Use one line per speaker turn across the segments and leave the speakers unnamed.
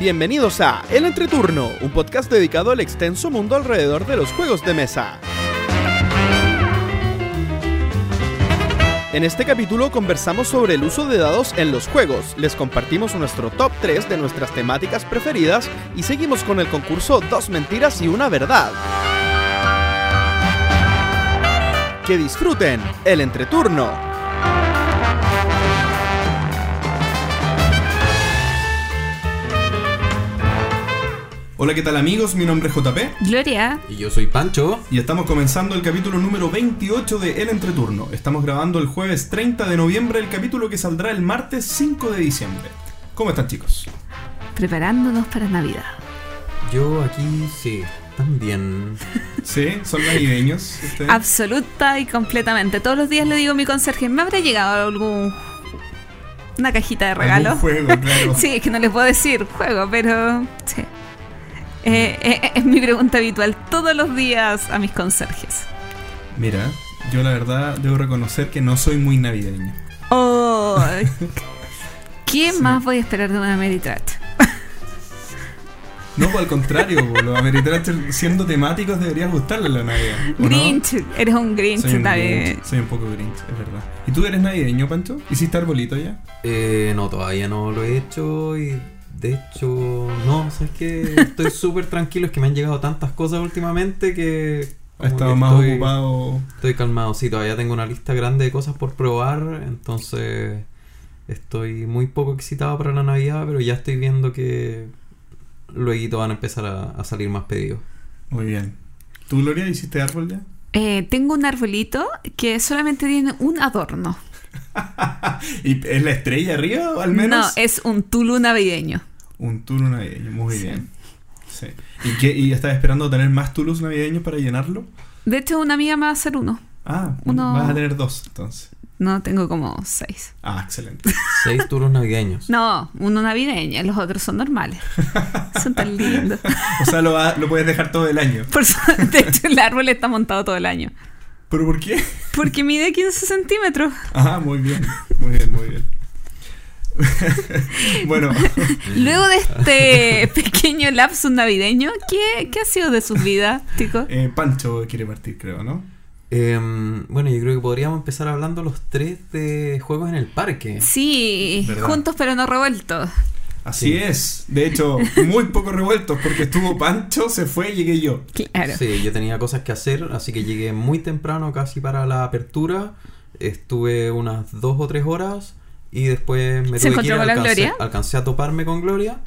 Bienvenidos a El Entreturno, un podcast dedicado al extenso mundo alrededor de los juegos de mesa. En este capítulo conversamos sobre el uso de dados en los juegos, les compartimos nuestro top 3 de nuestras temáticas preferidas y seguimos con el concurso Dos mentiras y una verdad. Que disfruten el entreturno. Hola, ¿qué tal amigos? Mi nombre es JP
Gloria.
Y yo soy Pancho.
y estamos comenzando el capítulo número 28 de El Entreturno. Estamos grabando el jueves 30 de noviembre, el capítulo que saldrá el martes 5 de diciembre. ¿Cómo están chicos?
Preparándonos para Navidad.
Yo aquí sí, también.
¿Sí? ¿Son navideños? ustedes?
Absoluta y completamente. Todos los días le digo a mi conserje, ¿me habrá llegado algún... una cajita de regalo?
¿Algún juego, claro.
Sí, es que no les puedo decir juego, pero... Sí. Eh, eh, es mi pregunta habitual todos los días a mis conserjes.
Mira, yo la verdad debo reconocer que no soy muy navideño.
Oh, ¿Qué
Sí.
más voy a esperar de una Meritrat?
No, pues al contrario, po, los Ameritrash siendo temáticos deberías gustarles la Navidad.
Grinch, eres un Grinch.
Soy un,
David.
Grinch, soy un poco Grinch, es verdad. ¿Y tú eres navideño, Pancho? ¿Hiciste arbolito ya?
Eh, no, todavía no lo he hecho y de hecho, no, ¿sabes qué? Estoy súper tranquilo, es que me han llegado tantas cosas últimamente que...
¿Ha estado
que
más
estoy-
ocupado?
Estoy calmado, sí, todavía tengo una lista grande de cosas por probar, entonces estoy muy poco excitado para la Navidad, pero ya estoy viendo que luego van a empezar a, a salir más pedidos.
Muy bien. ¿Tú, Gloria, hiciste árbol ya?
Eh, tengo un arbolito que solamente tiene un adorno.
¿Y es la estrella arriba, o al menos?
No, es un tulu navideño.
Un tulo navideño, muy
Sí.
bien. Sí. ¿Y, qué, ¿Y estás esperando tener más tulos navideños para llenarlo?
De hecho, una amiga me va a hacer uno.
Ah,
Uno-
vas a tener dos, entonces.
No, tengo como seis.
Ah, excelente.
Seis turos navideños.
No, uno navideño, los otros son normales. Son tan lindos.
O sea, lo, va- lo puedes dejar todo el año.
Por su- de hecho, el árbol está montado todo el año.
¿Pero por qué?
Porque mide 15 centímetros.
Ah, muy bien. Muy bien, muy bien. bueno,
Luego de este pequeño lapsus navideño, ¿qué, qué ha sido de sus vidas, chicos?
eh, Pancho quiere partir, creo, ¿no?
Em, bueno, yo creo que podríamos empezar hablando los tres de juegos en el parque.
Sí,
¿Verdad?
juntos pero no revueltos.
Así
Sí.
es. De hecho, muy poco revueltos porque estuvo Pancho, se fue y llegué yo.
Claro.
Sí, yo tenía cosas que hacer, así que llegué muy temprano, casi para la apertura. Estuve unas dos o tres horas y después me
¿Se
tuve que ir. alcancé,
Gloria?
alcancé a toparme con Gloria.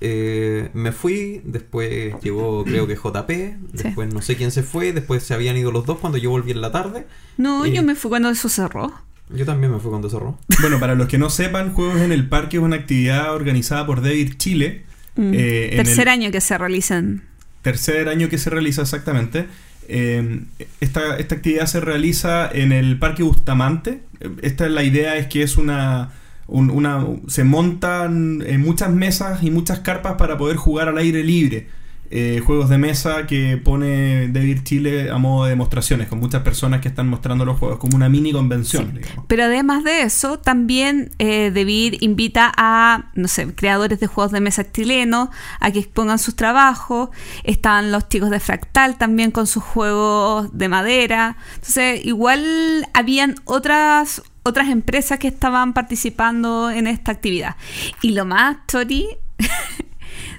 Eh, me fui, después llegó creo que JP, después no sé quién se fue, después se habían ido los dos cuando yo volví en la tarde.
No,
Y-
yo me fui cuando eso cerró.
Yo también me fui cuando cerró.
Bueno, para los que no sepan, Juegos en el Parque es una actividad organizada por David Chile.
Mm.
Eh, en
Tercer
el-
año que se realizan.
tercer año que se realiza exactamente. Eh, esta, esta actividad se realiza en el Parque Bustamante. Esta es la idea es que es una, un- una se montan eh, muchas mesas y muchas carpas para poder jugar al aire libre. Eh, juegos de mesa que pone David Chile a modo de demostraciones con muchas personas que están mostrando los juegos como una mini convención.
Sí.
digamos.
Pero además de eso, también eh, David invita a, no sé, creadores de juegos de mesa chilenos a que expongan sus trabajos. Están los chicos de Fractal también con sus juegos de madera. Entonces, igual habían otras otras empresas que estaban participando en esta actividad. Y lo más, Tori,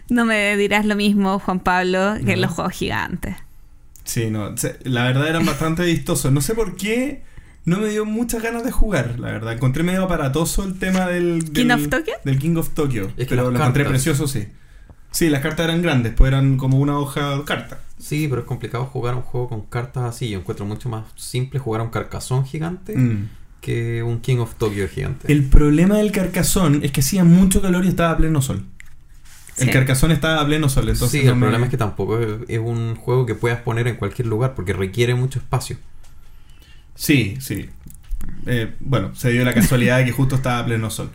no me dirás lo mismo, Juan Pablo, que en
No.
los juegos gigantes.
Sí, no, la verdad eran bastante vistosos. No sé por qué no me dio muchas ganas de jugar, la verdad. Encontré medio aparatoso el tema del... del-
¿King of Tokyo?
Del King of Tokyo.
Es que
pero lo encontré precioso, sí. Sí, las cartas eran grandes, pues eran como una hoja de carta.
Sí, pero es complicado jugar un juego con cartas así. Yo encuentro mucho más simple jugar un carcazón gigante
Mm.
que un King of Tokyo gigante.
El problema del carcazón es que hacía mucho calor y estaba a pleno sol. El carcazón estaba a pleno sol, entonces
sí,
no
el
me-
problema es que tampoco es, es un juego que puedas poner en cualquier lugar porque requiere mucho espacio.
Sí, sí. Eh, bueno, se dio la casualidad de que justo estaba a pleno sol.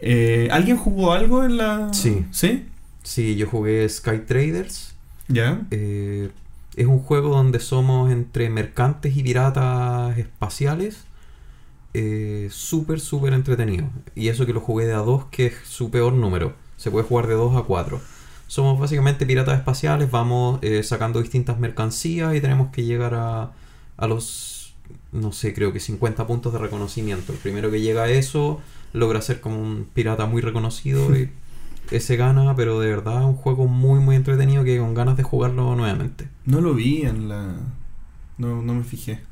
Eh, ¿Alguien jugó algo en la...?
Sí.
¿Sí?
Sí, yo jugué Sky Traders.
¿Ya?
eh, es un juego donde somos entre mercantes y piratas espaciales. Eh, súper, súper entretenido. Y eso que lo jugué de a dos, que es su peor número. Se puede jugar de 2 a 4. Somos básicamente piratas espaciales, vamos eh, sacando distintas mercancías y tenemos que llegar a, a los, no sé, creo que 50 puntos de reconocimiento. El primero que llega a eso logra ser como un pirata muy reconocido y ese gana, pero de verdad es un juego muy muy entretenido que con ganas de jugarlo nuevamente.
No lo vi en la. No, no me fijé.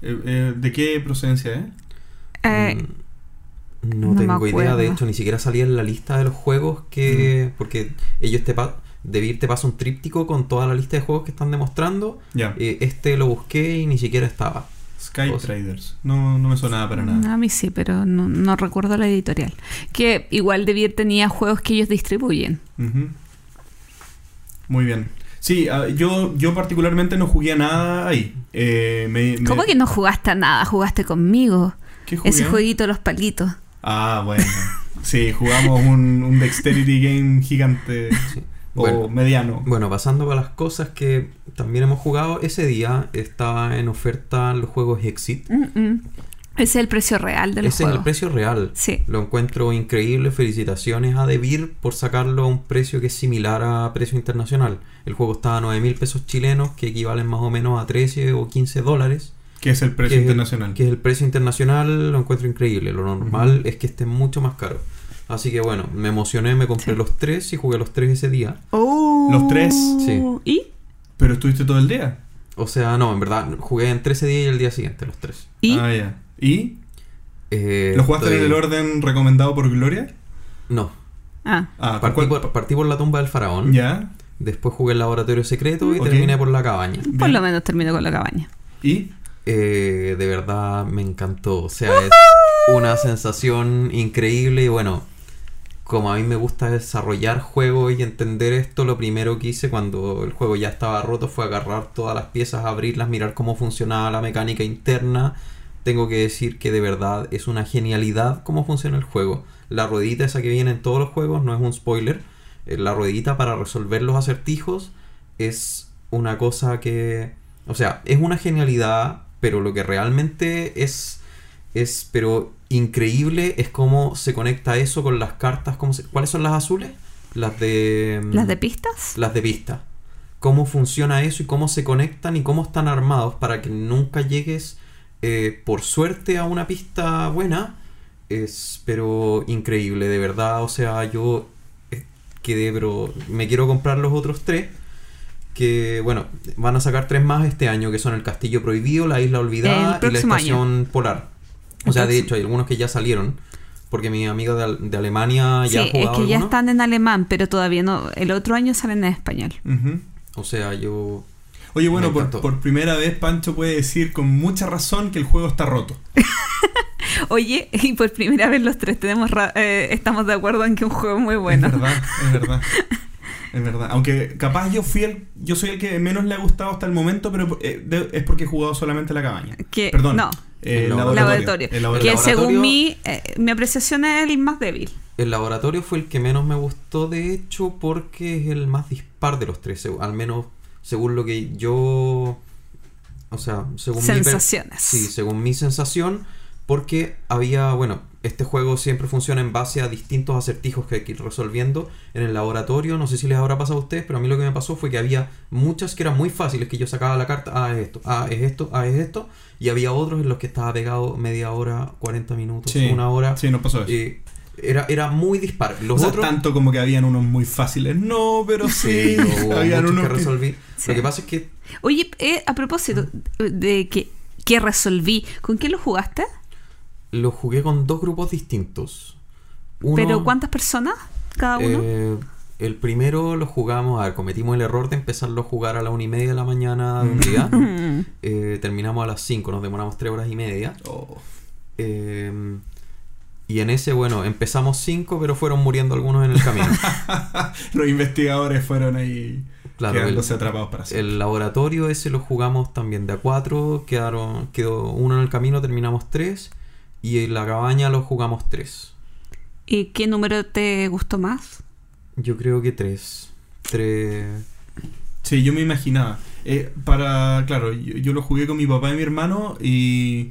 Eh, eh, ¿De qué procedencia es?
Eh,
Mm, no, tengo idea, de hecho ni siquiera salía en la lista de los juegos que... Porque ellos te pa Debir te pasa un tríptico con toda la lista de juegos que están demostrando.
Ya.
Eh, este lo busqué y ni siquiera estaba.
Sky. Traders. No, no me sonaba para nada.
A mí sí, pero no, no recuerdo la editorial. Que igual Devir tenía juegos que ellos distribuyen.
Muy bien. Sí, ah, yo, yo particularmente no jugué a nada ahí. Eh, me- me-
¿Cómo que no jugaste a nada? Jugaste conmigo.
¿Qué jugué?
Ese jueguito de los palitos.
Ah, bueno. Sí, jugamos un, un Dexterity Game gigante
Sí.
o
Bueno,
mediano.
bueno, pasando para las cosas que también hemos jugado, ese día estaba en oferta los juegos Exit.
Mm, mm. Ese es el precio real de los
Ese es el precio real.
Sí.
Lo encuentro increíble. Felicitaciones a Debir por sacarlo a un precio que es similar a precio internacional. El juego estaba a 9 mil pesos chilenos, que equivalen más o menos a 13 o 15 dólares.
Que es el precio
que es el-
internacional.
que es el precio internacional, lo encuentro increíble. Lo normal es que esté mucho más caro. Así que bueno, me emocioné, me compré los tres y jugué los tres ese día.
¿Los tres?
Sí.
¿Y?
Pero estuviste todo el día.
O sea, no, en verdad, jugué en 13 días y el día siguiente los tres.
¿Y?
Ah, ya. ¿Y?
Eh,
¿Lo jugaste
estoy-
en el orden recomendado por Gloria?
No.
Ah.
Ah,
Partí
¿cuál-
por, partí por la tumba del faraón.
Ya.
Después jugué el laboratorio secreto y terminé por la cabaña.
Por
Bien.
lo menos terminó con la cabaña.
¿Y?
Eh, de verdad me encantó. O sea, es una sensación increíble. Y bueno, como a mí me gusta desarrollar juegos y entender esto, lo primero que hice cuando el juego ya estaba roto fue agarrar todas las piezas, abrirlas, mirar cómo funcionaba la mecánica interna. Tengo que decir que de verdad es una genialidad cómo funciona el juego. La ruedita esa que viene en todos los juegos, no es un spoiler. eh, La ruedita para resolver los acertijos es una cosa que... O sea, es una genialidad, pero lo que realmente es... Es, pero increíble es cómo se conecta eso con las cartas. Cómo se- ¿Cuáles son las azules? Las de...
¿Las de pistas?
Las de pista. Cómo funciona eso y cómo se conectan y cómo están armados para que nunca llegues eh, por suerte a una pista buena. Es pero increíble, de verdad. O sea, yo eh, quedé, pero me quiero comprar los otros tres. Que bueno, van a sacar tres más este año, que son el Castillo Prohibido, la Isla Olvidada y la
año.
Estación Polar. O sea, de hecho, hay algunos que ya salieron. Porque mi amigo de, de Alemania ya ha
sí, es que ya están en alemán, pero todavía no. El otro año salen en español.
O sea, yo
Oye, bueno, por, por primera vez Pancho puede decir con mucha razón que el juego está roto.
Oye, y por primera vez los tres tenemos ra- eh, estamos de acuerdo en que un juego es muy bueno.
Es verdad, es verdad. Es verdad. Aunque capaz yo fui el, yo soy el que menos le ha gustado hasta el momento, pero eh, de- es porque he jugado solamente la cabaña.
Que,
Perdón.
No,
eh,
El
el
laboratorio.
laboratorio.
El laboratorio.
Que según mí, eh, mi apreciación es el más débil.
El laboratorio fue el que menos me gustó, de hecho, porque es el más dispar de los tres, al menos según lo que yo... O sea, según mi...
Sensaciones.
Sí, según mi sensación, porque había, bueno, este juego siempre funciona en base a distintos acertijos que hay que ir resolviendo en el laboratorio. No sé si les habrá pasado a ustedes, pero a mí lo que me pasó fue que había muchas que eran muy fáciles, que yo sacaba la carta, ah, es esto, ah, es esto, ah, es esto, y había otros en los que estaba pegado media hora, 40 minutos,
Sí,
una hora.
Sí, nos pasó eso.
Eh, era, era muy dispar. Los
o sea,
otros,
tanto como que habían unos muy fáciles. No, pero sí.
sí,
habían unos
que resolví.
Sí.
Lo que pasa es que
Oye, eh, a propósito de que, que resolví, ¿con quién lo jugaste?
Lo jugué con dos grupos distintos. Uno,
¿Pero cuántas personas cada uno?
eh, el primero lo jugamos, a ver, cometimos el error de empezarlo a jugar a la una y media de la mañana de un día. Eh, terminamos a las 5, nos demoramos tres horas y media.
Oh.
Eh, y en ese, bueno, empezamos 5, pero fueron muriendo algunos en el camino.
Los investigadores fueron ahí
Claro, el,
quedándose atrapados para siempre.
el laboratorio ese lo jugamos también de a 4, quedaron, quedó uno en el camino, terminamos 3. Y en la cabaña lo jugamos 3.
¿Y qué número te gustó más?
Yo creo que 3. 3.
Sí, yo me imaginaba. Eh, para, claro, yo, yo lo jugué con mi papá y mi hermano y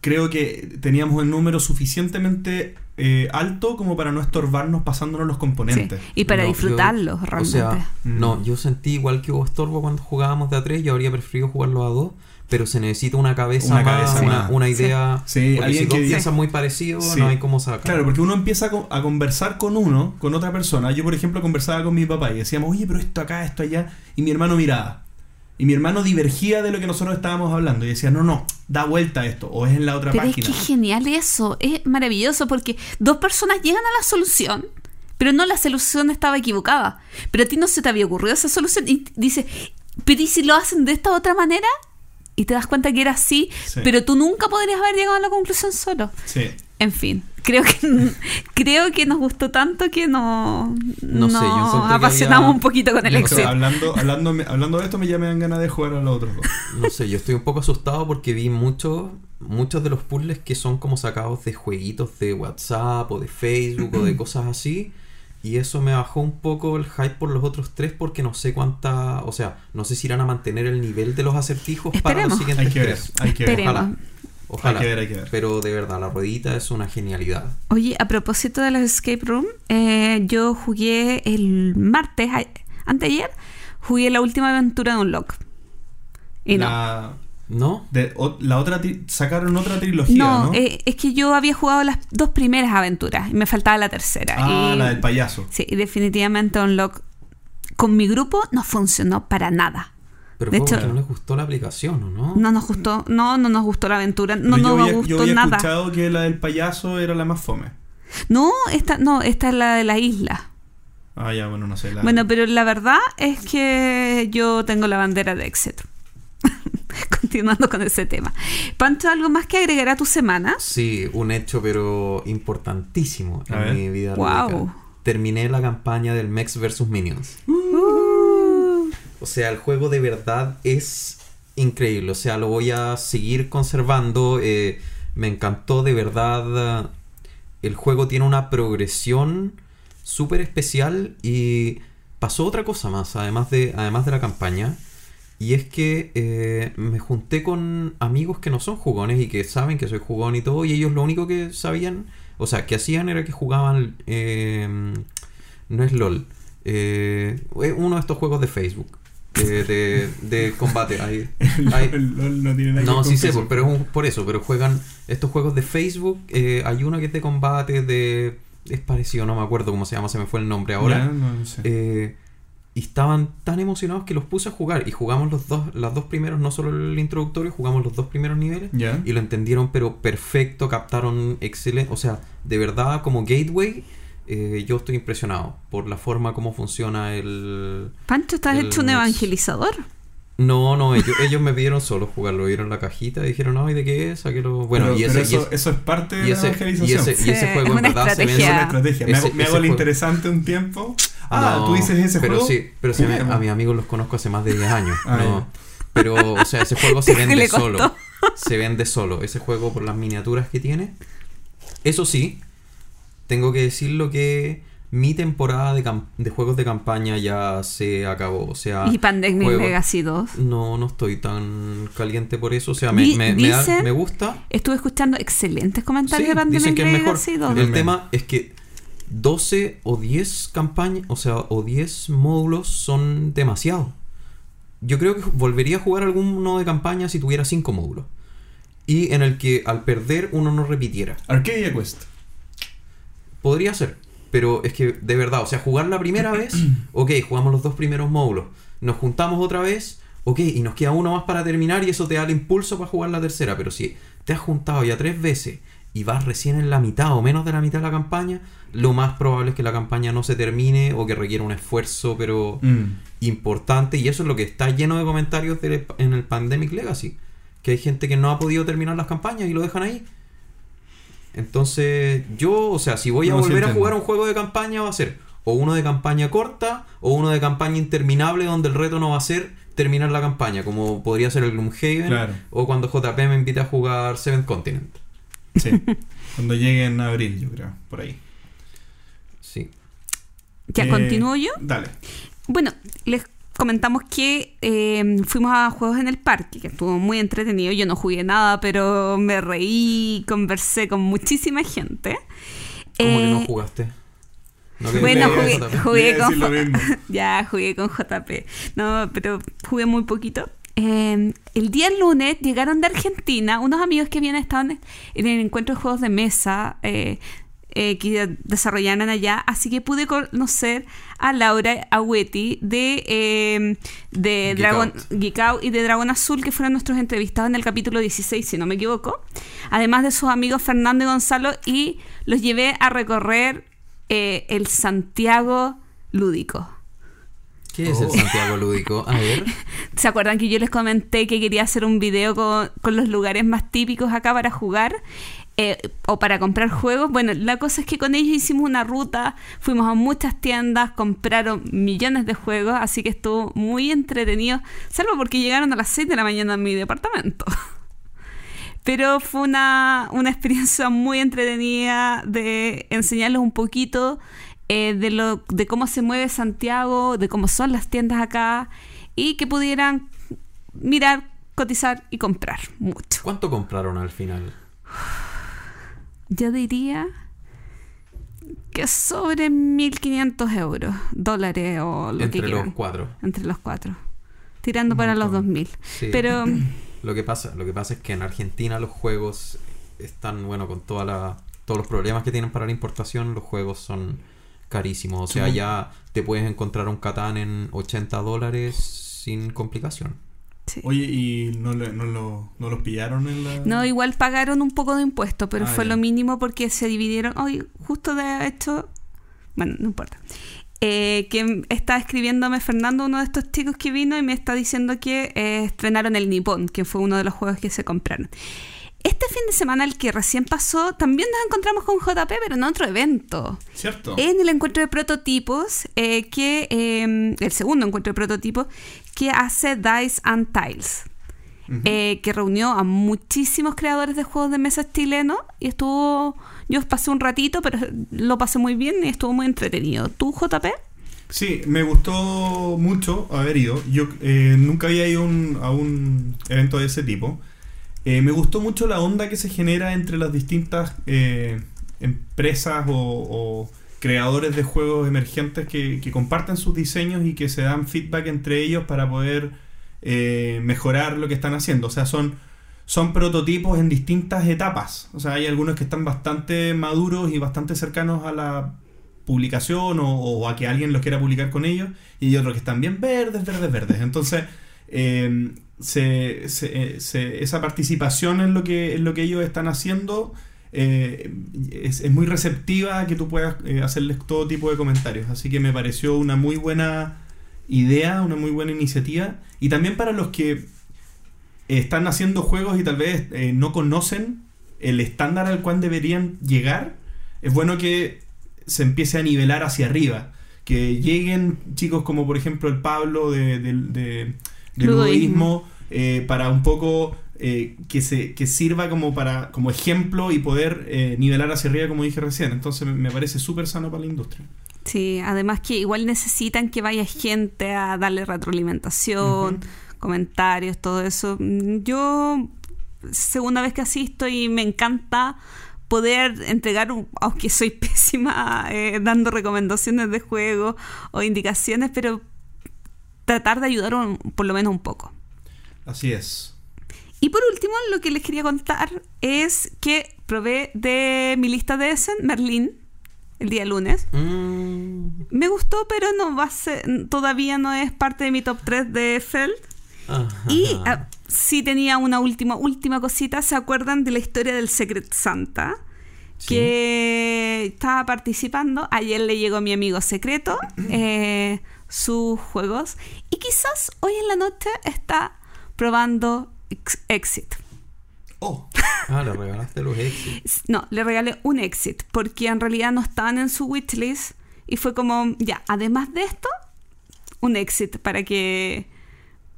creo que teníamos el número suficientemente eh, alto como para no estorbarnos pasándonos los componentes.
Sí, Y para
No,
disfrutarlos
yo-
realmente.
O sea,
Mm.
no, yo sentí igual que hubo estorbo cuando jugábamos de a 3, yo habría preferido jugarlo a 2, pero se necesita una cabeza
Una
más,
cabeza
una,
más.
una
Sí.
idea.
Sí,
porque
alguien
si dos
que-
piensan muy parecido,
Sí.
no hay cómo sacar.
Claro, porque uno empieza a, co- a conversar con uno, con otra persona. Yo, por ejemplo, conversaba con mi papá y decíamos, oye, pero esto acá, esto allá. Y mi hermano miraba. Y mi hermano divergía de lo que nosotros estábamos hablando. Y decía, no, no, da vuelta a esto. O es en la otra
Pero es
página.
que es genial eso, es maravilloso porque dos personas llegan a la solución, pero no la solución estaba equivocada. Pero a ti no se te había ocurrido esa solución y dices, pero ¿y si lo hacen de esta otra manera? Y te das cuenta que era así,
Sí.
pero tú nunca podrías haber llegado a la conclusión solo.
Sí.
En fin, creo que creo que nos gustó tanto que no,
No sé, yo
apasionamos
había-
un poquito con el Excel.
hablando, hablando, hablando de esto, me ya me dan ganas de jugar a los otros dos.
No sé, yo estoy un poco asustado porque vi muchos muchos de los puzzles que son como sacados de jueguitos de WhatsApp o de Facebook o de cosas así. Y eso me bajó un poco el hype por los otros tres porque no sé cuánta... O sea, no sé si irán a mantener el nivel de los acertijos para los
Esperemos.
siguientes
Hay que ver,
tres.
hay que ver.
Esperemos.
Ojalá. Ojalá.
Hay que ver, hay que ver.
Pero de verdad, la ruedita es una genialidad.
Oye, a propósito de los escape room, eh, yo jugué el martes, anteayer, jugué la última aventura de un lock. Y
la,
¿No?
De- o- la otra sacaron otra trilogía,
No,
¿no?
eh, es que yo había jugado las dos primeras aventuras y me faltaba la tercera.
ah,
y,
la del payaso.
Sí, y definitivamente Unlock con mi grupo no funcionó para nada.
Pero
De hecho-
no les gustó la aplicación, ¿o no?
No nos gustó, no, no nos gustó la aventura, no, no
yo
nos
había, yo
gustó
había
nada.
escuchado que la del payaso era la más fome.
No, esta, no, esta es la de la isla.
Ah, ya, bueno, no sé. La...
Bueno, pero la verdad es que yo tengo la bandera de Exeter. Continuando con ese tema. Pancho, ¿algo más que agregar a tu semana?
Sí, un hecho pero importantísimo
A
en
ver.
mi vida
Wow.
Terminé la campaña del Mex vs Minions.
Uh,
O sea, el juego de verdad es increíble. O sea, lo voy a seguir conservando. eh, me encantó de verdad. El juego tiene una progresión súper especial y pasó otra cosa más, además de, además de la campaña. Y es que eh, me junté con amigos que no son jugones y que saben que soy jugón y todo. Y ellos lo único que sabían, o sea, que hacían era que jugaban... eh, no es LOL. eh, uno de estos juegos de Facebook. eh, de, de combate. Hay-
El LOL no tiene nada que
no,
ver
sí sé,
Facebook.
pero es un- por eso, pero juegan estos juegos de Facebook. eh, hay uno que es de combate, de... Es parecido, no me acuerdo cómo se llama, se me fue el nombre ahora.
No, no sé.
Y estaban tan emocionados que los puse a jugar. Y jugamos los dos, los dos primeros, no solo el introductorio, jugamos los dos primeros niveles.
ya.
Y lo entendieron, pero perfecto, captaron excelente. O sea, de verdad, como gateway, eh, yo estoy impresionado por la forma como funciona el.
Pancho, ¿estás
El
hecho un evangelizador?
No, no, ellos, ellos me pidieron solo jugarlo. Vieron la cajita y dijeron, no, ¿y de qué es? Sáquelo. Bueno,
pero,
y ese.
pero
y
eso,
ese-
eso es parte de
y
la
ese-
evangelización.
y ese-
Sí,
ese juego
es
en verdad se ve
Es una
estrategia.
estrategia. Me,
Ese-
hago, me hago el interesante un tiempo. Ah,
No,
tú dices ese
pero
juego.
Sí, pero sí, me- a mis amigos los conozco hace más de 10 años.
Ah,
no. Pero, o sea, ese juego se
¿Qué
vende solo. Se vende solo. Ese juego por las miniaturas que tiene. Eso sí, tengo que decirlo que mi temporada de, de juegos de campaña ya se acabó. O sea,
y Pandemic
juego-
Legacy 2.
no, no estoy tan caliente por eso. O sea, me,
Di-
me, me da-
dicen-
me gusta.
Estuve escuchando excelentes comentarios
Sí,
de
dicen
Pandemic
es mejor.
Legacy 2.
El tema es que 12 o 10 campañas, o sea, o 10 módulos son demasiado. Yo creo que volvería a jugar alguno de campaña si tuviera 5 módulos. Y en el que al perder uno no repitiera.
Arcadia Quest.
Podría ser. Pero es que, de verdad, o sea, jugar la primera vez, ok, jugamos los dos primeros módulos. Nos juntamos otra vez, ok, y nos queda uno más para terminar y eso te da el impulso para jugar la tercera. Pero si te has juntado ya tres veces y vas recién en la mitad o menos de la mitad de la campaña, lo más probable es que la campaña no se termine o que requiera un esfuerzo, pero
Mm.
importante. Y eso es lo que está lleno de comentarios de- en el Pandemic Legacy. Que hay gente que no ha podido terminar las campañas y lo dejan ahí. Entonces, yo, o sea, si voy a
No,
volver a jugar un juego de campaña, va a ser o uno de campaña corta o uno de campaña interminable donde el reto no va a ser terminar la campaña, como podría ser el Gloomhaven
Claro.
o cuando JP me invita a jugar Seventh Continent.
Sí. Cuando llegue en abril, yo creo. Por ahí.
Sí.
¿Ya
Eh,
continúo yo?
Dale.
Bueno, les comentamos que eh, fuimos a Juegos en el Parque, que estuvo muy entretenido. Yo no jugué nada, pero me reí, conversé con muchísima gente.
¿Cómo que no
Eh,
jugaste? ¿No
Bueno, jugué, con ya jugué con JP. No, pero jugué muy poquito. Eh, el día lunes llegaron de Argentina unos amigos que habían estado en, en el encuentro de juegos de mesa eh, eh, que desarrollaron allá, así que pude conocer a Laura Agüeti de, eh, de
Geek
Dragon
Out.
Geek Out y de Dragón Azul, que fueron nuestros entrevistados en el capítulo 16, si no me equivoco. Además de sus amigos Fernando y Gonzalo, y los llevé a recorrer eh, el Santiago Lúdico.
¿Qué es el
Oh.
Santiago Lúdico? A ver.
¿Se acuerdan que yo les comenté que quería hacer un video con, con los lugares más típicos acá para jugar? Eh, o para comprar juegos. Bueno, la cosa es que con ellos hicimos una ruta, fuimos a muchas tiendas, compraron millones de juegos, así que estuvo muy entretenido, salvo porque llegaron a las 6 de la mañana a mi departamento. Pero fue una, una experiencia muy entretenida de enseñarles un poquito eh, de, lo, de cómo se mueve Santiago, de cómo son las tiendas acá y que pudieran mirar, cotizar y comprar mucho.
¿Cuánto compraron al final?
Yo diría que sobre 1.500 euros, dólares o lo que
Entre los
quieran.
cuatro.
Entre los cuatro. Tirando para los
montón.
2.000.
Sí.
Pero
Lo que pasa, lo que pasa es que en Argentina los juegos están, bueno, con toda la, todos los problemas que tienen para la importación, los juegos son carísimos. O sea,
Sí.
ya te puedes encontrar un Catán en 80 dólares sin complicación.
Sí.
Oye, ¿y no, le- no, lo, no los pillaron en la...?
No, igual pagaron un poco de impuesto, pero
Ah,
fue
ya.
lo mínimo porque se dividieron. Hoy, justo de hecho, bueno, no importa. Eh, que está escribiéndome Fernando, uno de estos chicos que vino, y me está diciendo que eh, estrenaron el Nippon, que fue uno de los juegos que se compraron. Este fin de semana, el que recién pasó, también nos encontramos con JP, pero en otro evento.
¿Cierto?
En el encuentro de prototipos, eh, que eh, el segundo encuentro de prototipos, que hace Dice and Tiles eh, que reunió a muchísimos creadores de juegos de mesa chilenos y estuvo, yo pasé un ratito, pero lo pasé muy bien y estuvo muy entretenido. ¿Tú, JP?
Sí, me gustó mucho haber ido. Yo eh, nunca había ido un- a un evento de ese tipo. Eh, me gustó mucho la onda que se genera entre las distintas empresas o, o creadores de juegos emergentes que, que comparten sus diseños y que se dan feedback entre ellos para poder eh, mejorar lo que están haciendo. O sea, son, son prototipos en distintas etapas. O sea, hay algunos que están bastante maduros y bastante cercanos a la publicación o, a que alguien los quiera publicar con ellos y hay otros que están bien verdes, verdes, verdes. Entonces, eh, se- se- eh, esa participación lo que, en lo que ellos están haciendo eh, es, es muy receptiva a que tú puedas eh, hacerles todo tipo de comentarios. Así que me pareció una muy buena idea, una muy buena iniciativa. Y también para los que están haciendo juegos y tal vez eh, no conocen el estándar al cual deberían llegar, es bueno que se empiece a nivelar hacia arriba. Que lleguen chicos como por ejemplo el Pablo de, de, de- de
Ludoísmo.
eh, para un poco eh, que, se, que sirva como, para, como ejemplo y poder eh, nivelar hacia arriba como dije recién. Entonces me, parece súper sano para la industria.
Sí, además que igual necesitan que vaya gente a darle retroalimentación, comentarios, todo eso. Yo, segunda vez que asisto y me encanta poder entregar, un- aunque soy pésima eh, dando recomendaciones de juego o indicaciones, pero tratar de ayudar un- por lo menos un poco.
Así es.
Y por último, lo que les quería contar es que probé de mi lista de Essen, Merlín, el día lunes.
Mm,
Me gustó, pero no va a ser, todavía no es parte de mi top 3 de Feld.
ajá.
Y ah, sí tenía una última, última cosita. ¿Se acuerdan de la historia del Secret Santa?
Sí.
Que estaba participando. Ayer le llegó a mi amigo secreto eh, sus juegos. Y quizás hoy en la noche está probando Exit.
Oh,
Ah, le regalaste los exits.
No, le regalé un Exit. Porque en realidad no estaban en su wishlist. Y fue como, ya, además de esto, un Exit para que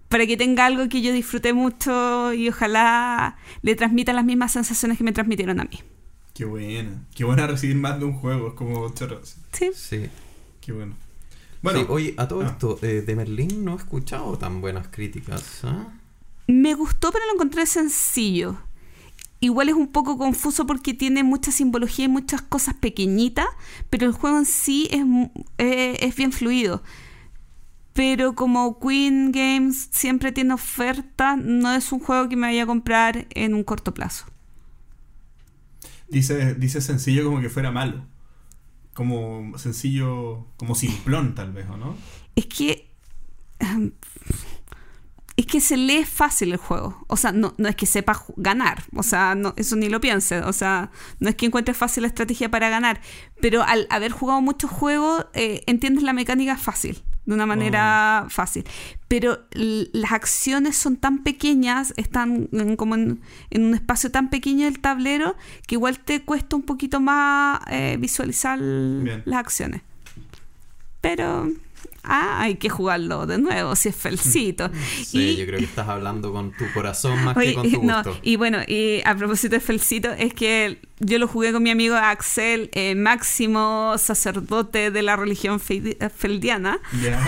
para que tenga algo que yo disfruté mucho y ojalá le transmita las mismas sensaciones que me transmitieron a mí.
qué buena. Qué buena recibir más de un juego. Es como chorros.
Sí.
Sí.
Qué bueno. Bueno,
Sí, oye, a todo
ah.
esto, eh, de Merlín no he escuchado tan buenas críticas. ¿ah?
Me gustó, pero lo encontré sencillo. Igual es un poco confuso porque tiene mucha simbología y muchas cosas pequeñitas, pero el juego en sí es, eh, es bien fluido. Pero como Queen Games siempre tiene oferta, no es un juego que me vaya a comprar en un corto plazo.
dice, dice sencillo como que fuera malo. Como sencillo, como simplón tal vez, ¿o no?
Es que. Es que se lee fácil el juego. O sea, no, no es que sepa ganar. O sea, no, eso ni lo piense. O sea, no es que encuentres fácil la estrategia para ganar. Pero al haber jugado muchos juegos, eh, entiendes la mecánica fácil. De una manera fácil. Pero las acciones son tan pequeñas, están en- como en, en un espacio tan pequeño del tablero, que igual te cuesta un poquito más eh, visualizar
Bien.
las acciones. Pero ah, hay que jugarlo de nuevo, si es felcito.
Sí,
y,
yo creo que estás hablando con tu corazón más
oye,
que con tu
no,
gusto.
y bueno, y a propósito de felcito, es que yo lo jugué con mi amigo Axel, eh, máximo sacerdote de la religión fe- feldiana.
Ya.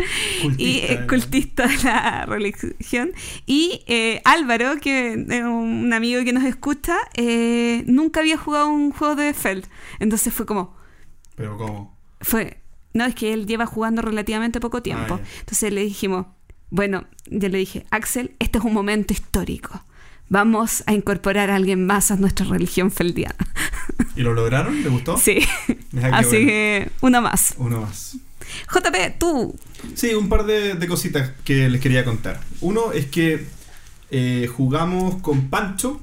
y
Cultista,
eh,
¿no?
cultista de la religión. Y eh, Álvaro, que es un amigo que nos escucha, eh, nunca había jugado un juego de Feld. Entonces fue como,
Pero ¿cómo?
fue, no, es que él lleva jugando relativamente poco tiempo.
Ah.
Entonces le dijimos, bueno, yo le dije, Axel, este es un momento histórico. Vamos a incorporar a alguien más a nuestra religión feldiana.
¿Y lo lograron? ¿Le gustó?
Sí. Así
bueno.
que uno más.
Uno más.
JP, tú.
Sí, un par de, de cositas que les quería contar. Uno es que eh, jugamos con Pancho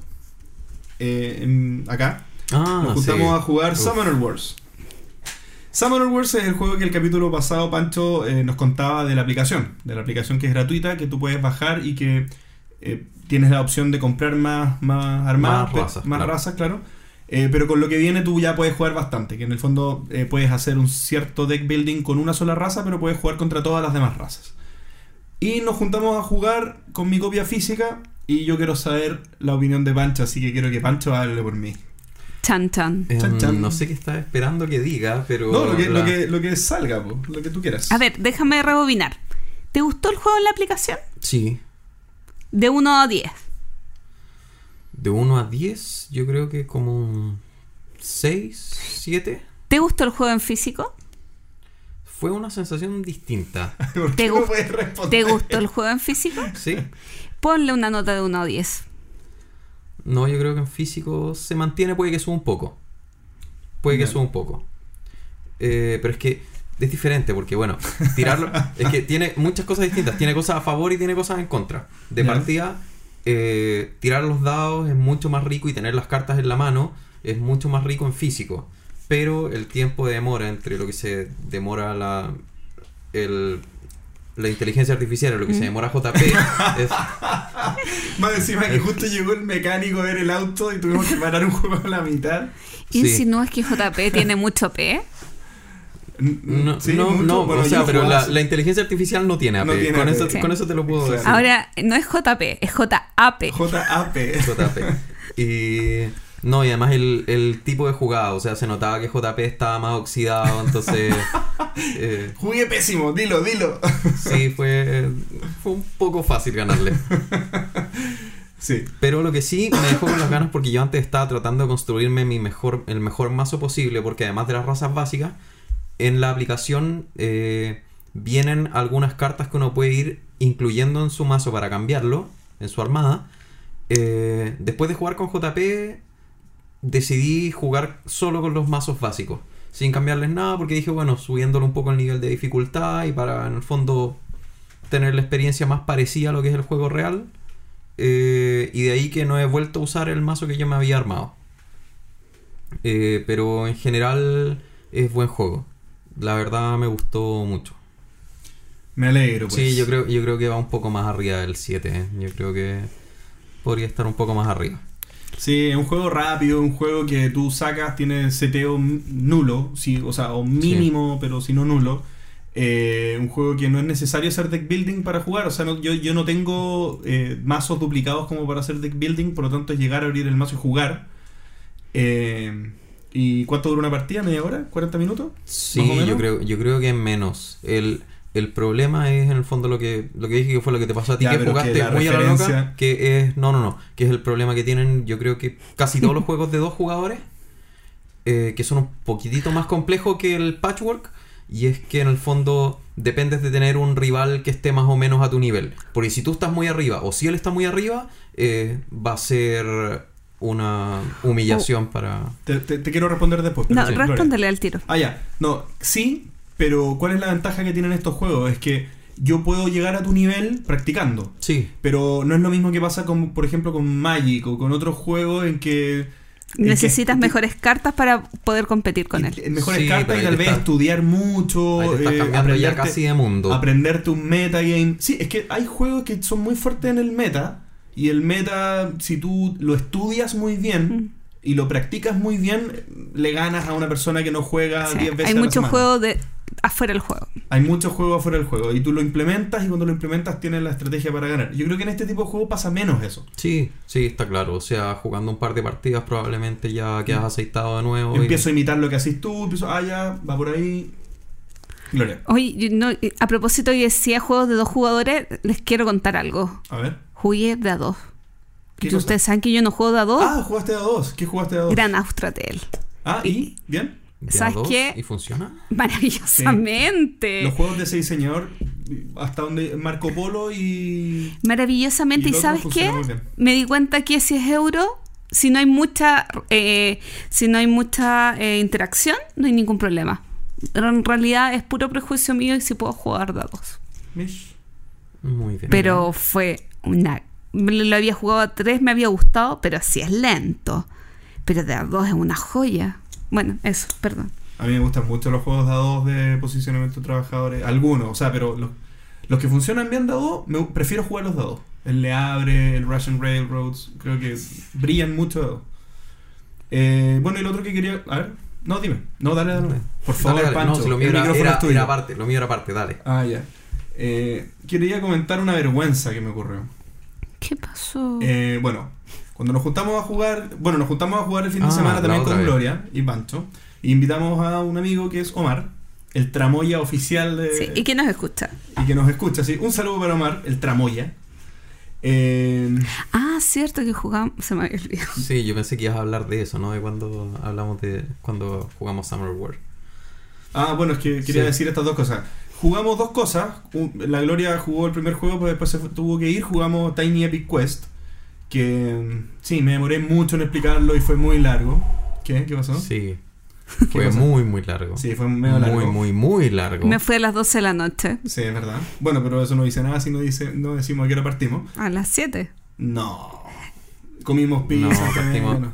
eh, en- acá.
Ah,
Nos juntamos
sí.
a jugar
Uf.
Summoner Wars. Summoner Wars es el juego que el capítulo pasado Pancho eh, nos contaba de la aplicación. De la aplicación que es gratuita, que tú puedes bajar y que eh, tienes la opción de comprar más, más armadas,
Más razas,
más
claro.
razas, claro. Eh, pero con lo que viene tú ya puedes jugar bastante, que en el fondo puedes hacer un cierto deck building con una sola raza, pero puedes jugar contra todas las demás razas. Y nos juntamos a jugar con mi copia física y yo quiero saber la opinión de Pancho, así que quiero que Pancho hable por mí.
Chan Chan.
Em,
Chan, chan.
No sé qué estaba esperando que diga, pero.
No, lo que, lo que, lo que salga, po, lo que tú quieras.
A ver, déjame rebobinar. ¿Te gustó el juego en la aplicación?
Sí.
De 1 a 10.
De 1 a 10, yo creo que como un 6, 7.
¿Te gustó el juego en físico?
Fue una sensación distinta.
¿Por
¿Te
qué no
gust-
puedes responder?
¿Te gustó el juego en físico?
Sí.
Ponle una nota de 1 a 10.
No, yo creo que en físico se mantiene, puede que suba un poco. Puede que suba un poco. Eh, pero es que es diferente, porque bueno, tirarlo. es que tiene muchas cosas distintas. Tiene cosas a favor y tiene cosas en contra. De partida, eh, tirar los dados es mucho más rico y tener las cartas en la mano es mucho más rico en físico. Pero el tiempo de demora entre lo que se demora la. El, la inteligencia artificial y lo que se demora JP es,
Más encima que justo llegó el mecánico a ver el auto y tuvimos que parar un juego a la mitad.
Sí.
¿Insinúas que JP tiene mucho P?
No,
sí,
no,
mucho.
no,
Bueno,
o sea,
no
pero la, inteligencia artificial no tiene AP.
No tiene
con,
AP.
Eso,
Sí.
con eso te lo puedo decir.
Ahora, no es JP, es JAP.
JAP.
JP. Y no, y además el, el tipo de jugada, o sea, se notaba que JP estaba más oxidado, entonces eh,
Jugué pésimo, dilo, dilo.
sí, fue, fue un poco fácil ganarle.
Sí.
Pero lo que sí me dejó con las ganas porque yo antes estaba tratando de construirme mi mejor, el mejor mazo posible, porque además de las razas básicas, en la aplicación eh, vienen algunas cartas que uno puede ir incluyendo en su mazo para cambiarlo, en su armada. Eh, después de jugar con JP, decidí jugar solo con los mazos básicos, sin cambiarles nada, porque dije, bueno, subiéndole un poco el nivel de dificultad y para en el fondo tener la experiencia más parecida a lo que es el juego real. Eh, y de ahí que no he vuelto a usar el mazo que yo me había armado. Eh, pero en general es buen juego. La verdad me gustó mucho.
Me alegro, pues.
Sí, yo creo, yo creo que va un poco más arriba del 7. ¿eh? Yo creo que podría estar un poco más arriba.
Sí, es un juego rápido, un juego que tú sacas, tiene seteo nulo, sí, o sea, o mínimo, pero si no nulo. Eh, un juego que no es necesario hacer deck building para jugar, o sea, no- yo, yo no tengo eh, mazos duplicados como para hacer deck building, por lo tanto es llegar a abrir el mazo y jugar. Eh, ¿Y cuánto dura una partida? ¿Media hora? ¿40 minutos?
Sí, yo creo, yo creo que es menos. El, el problema es en el fondo lo que, lo que dije que fue lo que te pasó a ti,
Ya,
que jugaste
que
muy a la loca, que es, no, no, no, que es el problema que tienen, yo creo que casi todos los juegos de dos jugadores, eh, que son un poquitito más complejos que el patchwork, y es que en el fondo dependes de tener un rival que esté más o menos a tu nivel. Porque si tú estás muy arriba o si él está muy arriba, eh, va a ser una humillación para...
Te, te- te quiero responder después. pero
No,
sí,
respóndele al tiro.
Ah, ya. No, sí, pero ¿cuál es la ventaja que tienen estos juegos? Es que yo puedo llegar a tu nivel practicando.
Sí,
Pero no es lo mismo que pasa con, por ejemplo, con Magic o con otros juegos en que...
Necesitas
que-
mejores cartas para poder competir con él.
mejores
Sí,
cartas y tal vez
está-
estudiar mucho, eh, aprenderte-
casi de mundo.
aprenderte un metagame. Sí, es que hay juegos que son muy fuertes en el meta. Y el meta, si tú lo estudias muy bien
Mm.
y lo practicas muy bien, le ganas a una persona que no juega
Sí,
10 veces.
Hay muchos juegos de afuera del juego.
Hay muchos juegos afuera del juego. Y tú lo implementas y cuando lo implementas tienes la estrategia para ganar. Yo creo que en este tipo de juego pasa menos eso.
Sí, sí, está claro. O sea, jugando un par de partidas probablemente ya quedas aceitado de nuevo. y-
Empiezo a imitar lo que haces tú, empiezo, ah, ya, va por ahí. Gloria,
Oye, no- a propósito de si hay juegos de dos jugadores, les quiero contar algo.
a ver.
Jugué de a dos. Ustedes saben que yo no juego de a dos.
Ah, jugaste a dos. ¿Qué jugaste a dos?
Gran Austratel.
Ah, ¿y? ¿Bien?
De a
¿Sabes
dos,
qué?
¿Y funciona?
Maravillosamente.
Los juegos de ese diseñador, hasta donde Marco Polo y.
Maravillosamente.
Y
¿Y,
el otro
sabes qué? Me di cuenta que si es euro, si no hay mucha, eh, si no hay mucha eh, interacción, no hay ningún problema. Pero en realidad es puro prejuicio mío y si puedo jugar dados.
Mish.
Muy bien.
Pero fue una. Lo había jugado a tres, me había gustado, pero sí es lento. Pero de a dos es una joya. Bueno, eso, perdón.
A mí me gustan mucho los juegos de a dos de posicionamiento de trabajadores. Algunos, o sea, pero los, los que funcionan bien de a dos, me, prefiero jugar los de a dos. El Le Abre, el Russian Railroads, creo que brillan mucho de a dos. Eh, bueno, y lo otro que quería. A ver, no, dime. No, dale, dale. Por favor,
Dale, dale.
Pancho.
No, si lo mío
el
era, era aparte, lo mío era aparte, dale.
Ah, ya. Eh, quería comentar una vergüenza que me ocurrió.
¿Qué pasó?
Eh, bueno, cuando nos juntamos a jugar, bueno, nos juntamos a jugar el fin de
Ah,
semana también con
vez.
Gloria y Pancho. Y invitamos a un amigo que es Omar, el tramoya oficial de.
Sí, ¿Y quién nos escucha?
y que nos escucha, sí. Un saludo para Omar, el tramoya. Eh,
Ah, cierto que jugamos. Se me había olvidado.
Sí, yo pensé que ibas a hablar de eso, ¿no? De cuando hablamos de cuando jugamos Summer War.
ah, bueno, es que quería
Sí.
decir estas dos cosas. Jugamos dos cosas. La Gloria jugó el primer juego, pues después se tuvo que ir. Jugamos Tiny Epic Quest. Que sí, me demoré mucho en explicarlo y fue muy largo. ¿Qué? ¿Qué pasó?
Sí.
¿Qué
Fue muy, muy largo.
Sí, fue medio largo.
Muy, muy, muy largo.
Me fui a las 12 de la noche.
Sí, es verdad. Bueno, pero eso no dice nada si no, dice, no decimos a qué hora partimos.
A las 7.
No. Comimos pizza.
No, partimos-
bueno.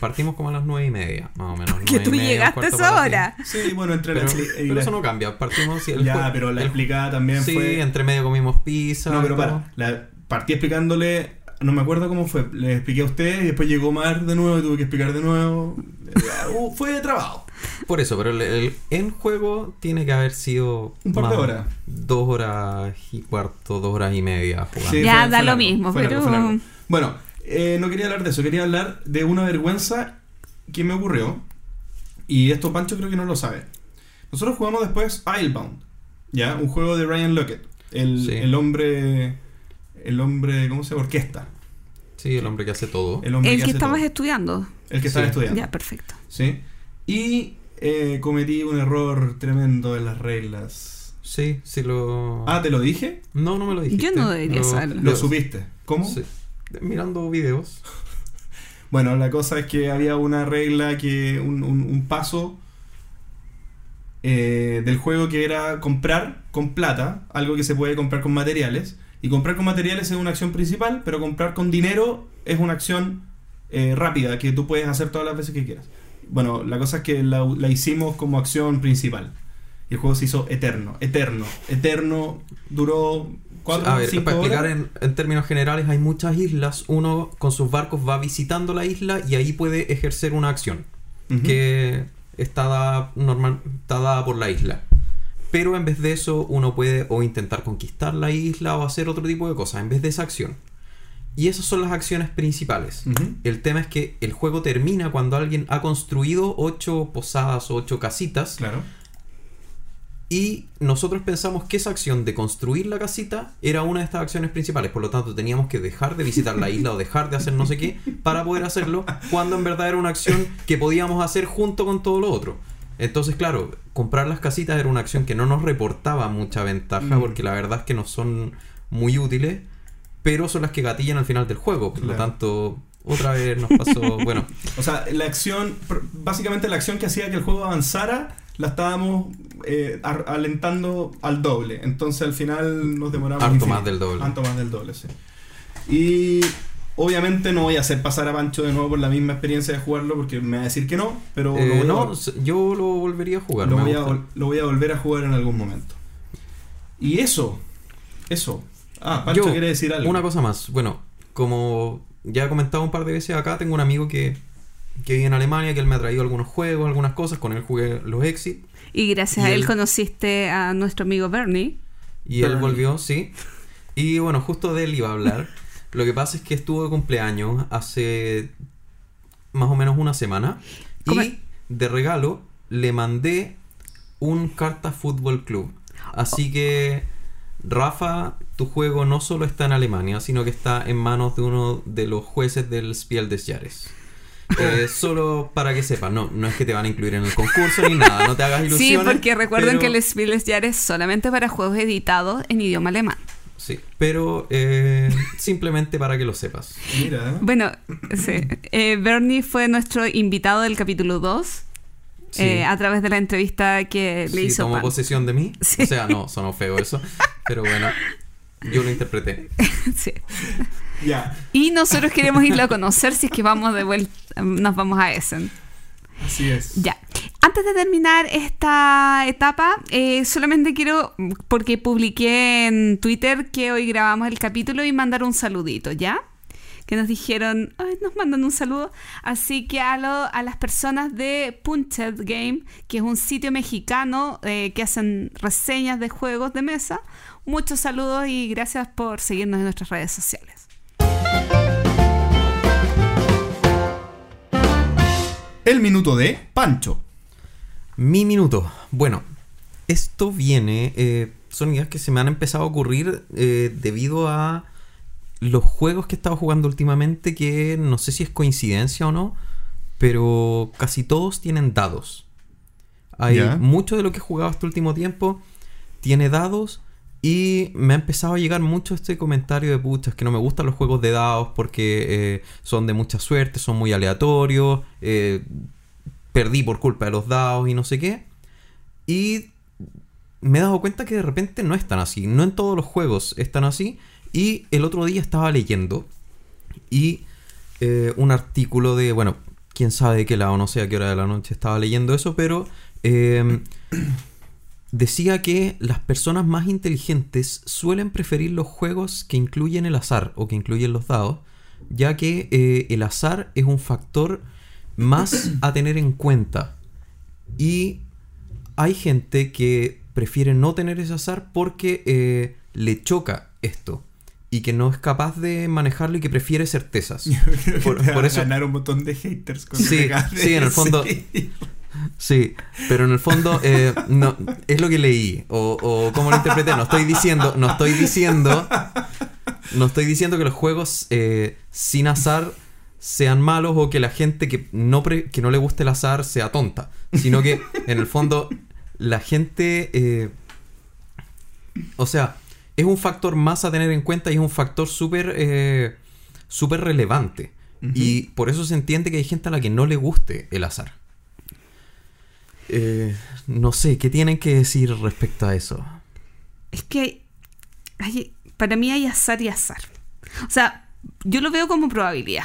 Partimos como a las nueve y media, más o menos.
Que
y
tú
media,
llegaste a esa hora.
Sí, bueno, entre
Pero,
la... y
pero
la-
eso no cambia. Partimos sí, el
ya, pero la
el-
explicada también
Sí,
fue...
entre medio comimos pizza.
No, pero
y
para. La, partí explicándole... No me acuerdo cómo fue. Le expliqué a usted y después llegó Mar de nuevo y tuve que explicar de nuevo. Ya, uh, fue trabajo.
Por eso, pero el, el en juego tiene que haber sido.
Un par de
más-
horas.
Dos horas y cuarto, dos horas y media jugando.
Sí,
Ya,
fue-
da
fue
lo
largo,
mismo,
largo,
pero-
largo. Bueno, eh, no quería hablar de eso, quería hablar de una vergüenza que me ocurrió. Y esto Pancho creo que no lo sabe. Nosotros jugamos después Islebound, ¿ya? Un juego de Ryan Lockett, el,
Sí.
el hombre... El hombre, ¿cómo se llama? Orquesta.
Sí, el hombre que hace todo.
El hombre
El
que,
que estabas
todo.
estudiando.
El que estaba
Sí.
estudiando.
Ya, perfecto.
¿Sí? Y eh, cometí un error tremendo en las reglas.
Sí, sí lo.
Ah, ¿te lo dije?
no, no me lo dijiste.
Yo no debería
Lo-
saberlo.
Lo supiste. ¿Cómo?
Sí. Mirando videos.
Bueno, la cosa es que había una regla que. un, un- un paso eh, del juego que era comprar con plata, algo que se puede comprar con materiales. Y comprar con materiales es una acción principal, pero comprar con dinero es una acción eh, rápida que tú puedes hacer todas las veces que quieras. Bueno, la cosa es que la, la hicimos como acción principal. Y el juego se hizo eterno, eterno, eterno. Duró cuatro
A ver,
cinco
para explicar en, en términos generales, hay muchas islas. Uno con sus barcos va visitando la isla y ahí puede ejercer una acción que está dada, normal, está dada por la isla. Pero en vez de eso, uno puede o intentar conquistar la isla o hacer otro tipo de cosas en vez de esa acción. Y esas son las acciones principales. El tema es que el juego termina cuando alguien ha construido ocho posadas o ocho casitas
Claro.
y nosotros pensamos que esa acción de construir la casita era una de estas acciones principales. Por lo tanto, teníamos que dejar de visitar la isla o dejar de hacer no sé qué para poder hacerlo, cuando en verdad era una acción que podíamos hacer junto con todo lo otro. Entonces, claro, comprar las casitas era una acción que no nos reportaba mucha ventaja,
Mm.
porque la verdad es que no son muy útiles, pero son las que gatillan al final del juego. Por lo tanto, otra vez nos pasó. bueno,
O sea, la acción, básicamente la acción que hacía que el juego avanzara, la estábamos eh, alentando al doble. Entonces al final nos demoramos.
Harto más del doble.
Harto más del doble, sí. Y obviamente no voy a hacer pasar a Pancho de nuevo por la misma experiencia de jugarlo porque me va a decir que no, pero
eh,
a,
no, yo lo volvería a jugar.
lo voy a lo voy a volver a jugar en algún momento. Y eso, eso. Ah, Pancho
Yo,
quiere decir algo.
Una cosa más. Bueno, como ya he comentado un par de veces acá, tengo un amigo que, que vive en Alemania, que él me ha traído algunos juegos, algunas cosas. Con él jugué los Exit.
Y gracias
Y
a él
él-
conociste a nuestro amigo Bernie.
Y él volvió, sí. Y bueno, justo de él iba a hablar. Lo que pasa es que estuvo de cumpleaños hace más o menos una semana.
¿Cómo?
Y de regalo le mandé un Carta Fútbol Club. Así que, Rafa, tu juego no solo está en Alemania, sino que está en manos de uno de los jueces del Spiel des Jahres. Eh, solo para que sepas, no, no es que te van a incluir en el concurso ni nada, no te hagas
Sí,
ilusiones.
porque recuerden
pero-
que el Spiel des Jahres es solamente para juegos editados en idioma alemán.
Sí, pero eh, simplemente para que lo sepas.
Mira, ¿eh?
Bueno, sí. Eh, Bernie fue nuestro invitado del capítulo 2
Sí.
eh, a través de la entrevista que le
Sí,
hizo
tomó
Pan.
posesión de mí.
Sí.
O sea, no, sonó feo eso. Pero bueno, yo lo interpreté.
Sí.
Ya,
Y nosotros queremos irlo a conocer si es que vamos de vuelta, nos vamos a Essen.
Así es.
Ya. Antes de terminar esta etapa, eh, solamente quiero, porque publiqué en Twitter que hoy grabamos el capítulo y mandar un saludito, ¿ya? Que nos dijeron, ay, nos mandan un saludo. Así que a, lo- a las personas de Punched Game, que es un sitio mexicano eh, que hacen reseñas de juegos de mesa, muchos saludos y gracias por seguirnos en nuestras redes sociales.
El minuto de Pancho.
Mi minuto. Bueno, esto viene. eh, son ideas que se me han empezado a ocurrir eh, debido a los juegos que he estado jugando últimamente. Que no sé si es coincidencia o no. Pero casi todos tienen dados. Hay mucho de lo que he jugado este último tiempo. Tiene dados. Y me ha empezado a llegar mucho este comentario de puchas que no me gustan los juegos de dados porque eh, son de mucha suerte, son muy aleatorios. eh, perdí por culpa de los dados y no sé qué. Y me he dado cuenta que de repente no es tan así. No en todos los juegos están así. Y el otro día estaba leyendo y eh, un artículo de, bueno, quién sabe de qué lado, no sé a qué hora de la noche estaba leyendo eso, pero decía que las personas más inteligentes suelen preferir los juegos que incluyen el azar o que incluyen los dados, ya que eh, el azar es un factor más a tener en cuenta. Y hay gente que prefiere no tener ese azar porque eh, le choca esto y que no es capaz de manejarlo y que prefiere certezas.
Creo que
Por-
te
eso-
ganar un montón de haters con
Sí, sí, en el fondo- Sí, pero en el fondo eh, no, es lo que leí o, o cómo lo interpreté. No estoy diciendo, no estoy diciendo, no estoy diciendo que los juegos eh, sin azar sean malos o que la gente que no, pre- que no le guste el azar sea tonta, sino que en el fondo la gente, eh, o sea, es un factor más a tener en cuenta y es un factor súper súper relevante. Y por eso se entiende que hay gente a la que no le guste el azar. Eh, no sé, ¿qué tienen que decir respecto a eso?
Es que hay- para mí hay azar y azar. O sea, yo lo veo como probabilidad.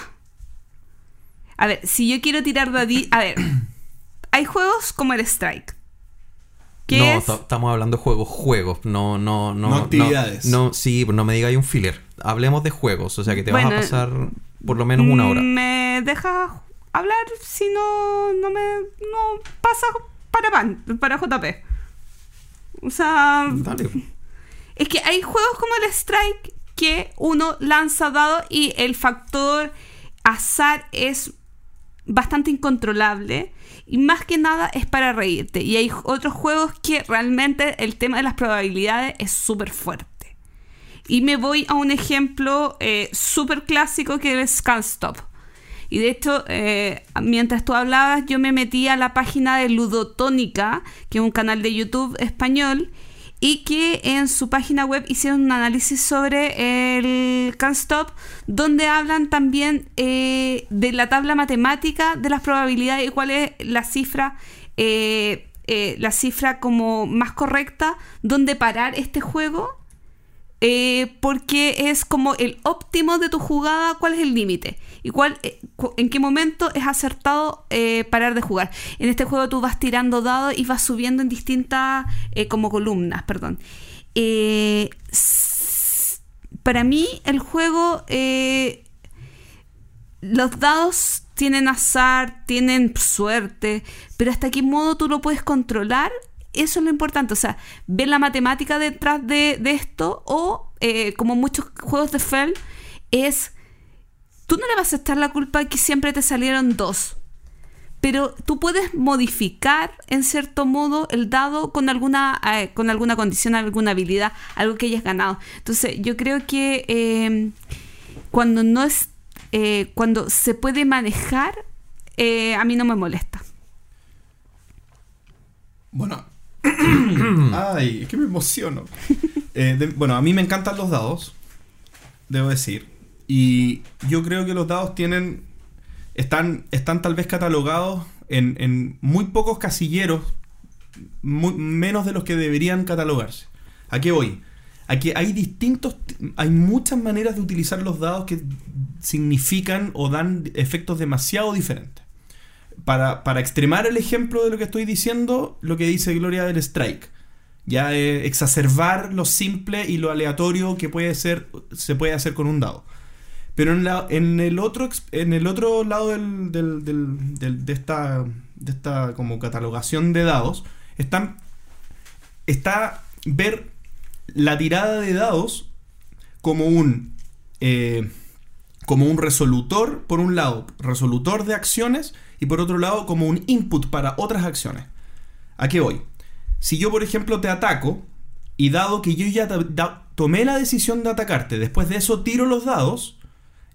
A ver, si yo quiero tirar dadi... A ver, hay juegos como el Strike. Que
no,
es...
ta- estamos hablando de juegos, juegos, no, no, no.
No actividades.
No, no, sí, no me digáis un filler. Hablemos de juegos, o sea que te vas a pasar por lo menos una hora.
¿Me dejas hablar si no, no me no pasa para pan, para JP? O sea,
Dale.
es que hay juegos como el Strike que uno lanza dados y el factor azar es bastante incontrolable y más que nada es para reírte. Y hay otros juegos que realmente el tema de las probabilidades es súper fuerte. Y me voy a un ejemplo eh, súper clásico que es Stop. Y de hecho, eh, mientras tú hablabas, yo me metí a la página de Ludotónica, que es un canal de YouTube español, y que en su página web hicieron un análisis sobre el Can't Stop, donde hablan también eh, de la tabla matemática de las probabilidades y cuál es la cifra, eh, eh, la cifra como más correcta donde parar este juego. Porque es como el óptimo de tu jugada, cuál es el límite y cuál, en qué momento es acertado parar de jugar. En este juego tú vas tirando dados y vas subiendo en distintas como columnas, perdón para mí el juego, eh, los dados tienen azar, tienen suerte, pero hasta qué modo tú lo puedes controlar, eso es lo importante. O sea, ver la matemática detrás de, esto o, eh, como muchos juegos de Fell, es, tú no le vas a echar la culpa de que siempre te salieron dos pero tú puedes modificar en cierto modo el dado con alguna, eh, con alguna condición, alguna habilidad, algo que hayas ganado. Entonces, yo creo que em, cuando no es, eh, cuando se puede manejar, eh, a mí no me molesta.
Bueno, ay, es que me emociono. bueno, a mí me encantan los dados, debo decir. Y yo creo que los dados tienen están, están tal vez catalogados en, muy pocos casilleros, menos de los que deberían catalogarse. ¿A qué voy? Aquí hay distintos, hay muchas maneras de utilizar los dados que significan o dan efectos demasiado diferentes. Para, extremar el ejemplo de lo que estoy diciendo, lo que dice Gloria del Strike. Ya exacerbar lo simple y lo aleatorio que puede ser, se puede hacer con un dado. Pero en, la, en, el, otro, en el otro lado del, de, esta, de esta como catalogación de dados están, está ver la tirada de dados como un, eh, como un resolutor, por un lado, resolutor de acciones y por otro lado como un input para otras acciones. ¿A qué voy? Si yo, por ejemplo, te ataco y dado que yo ya tomé la decisión de atacarte, después de eso tiro los dados,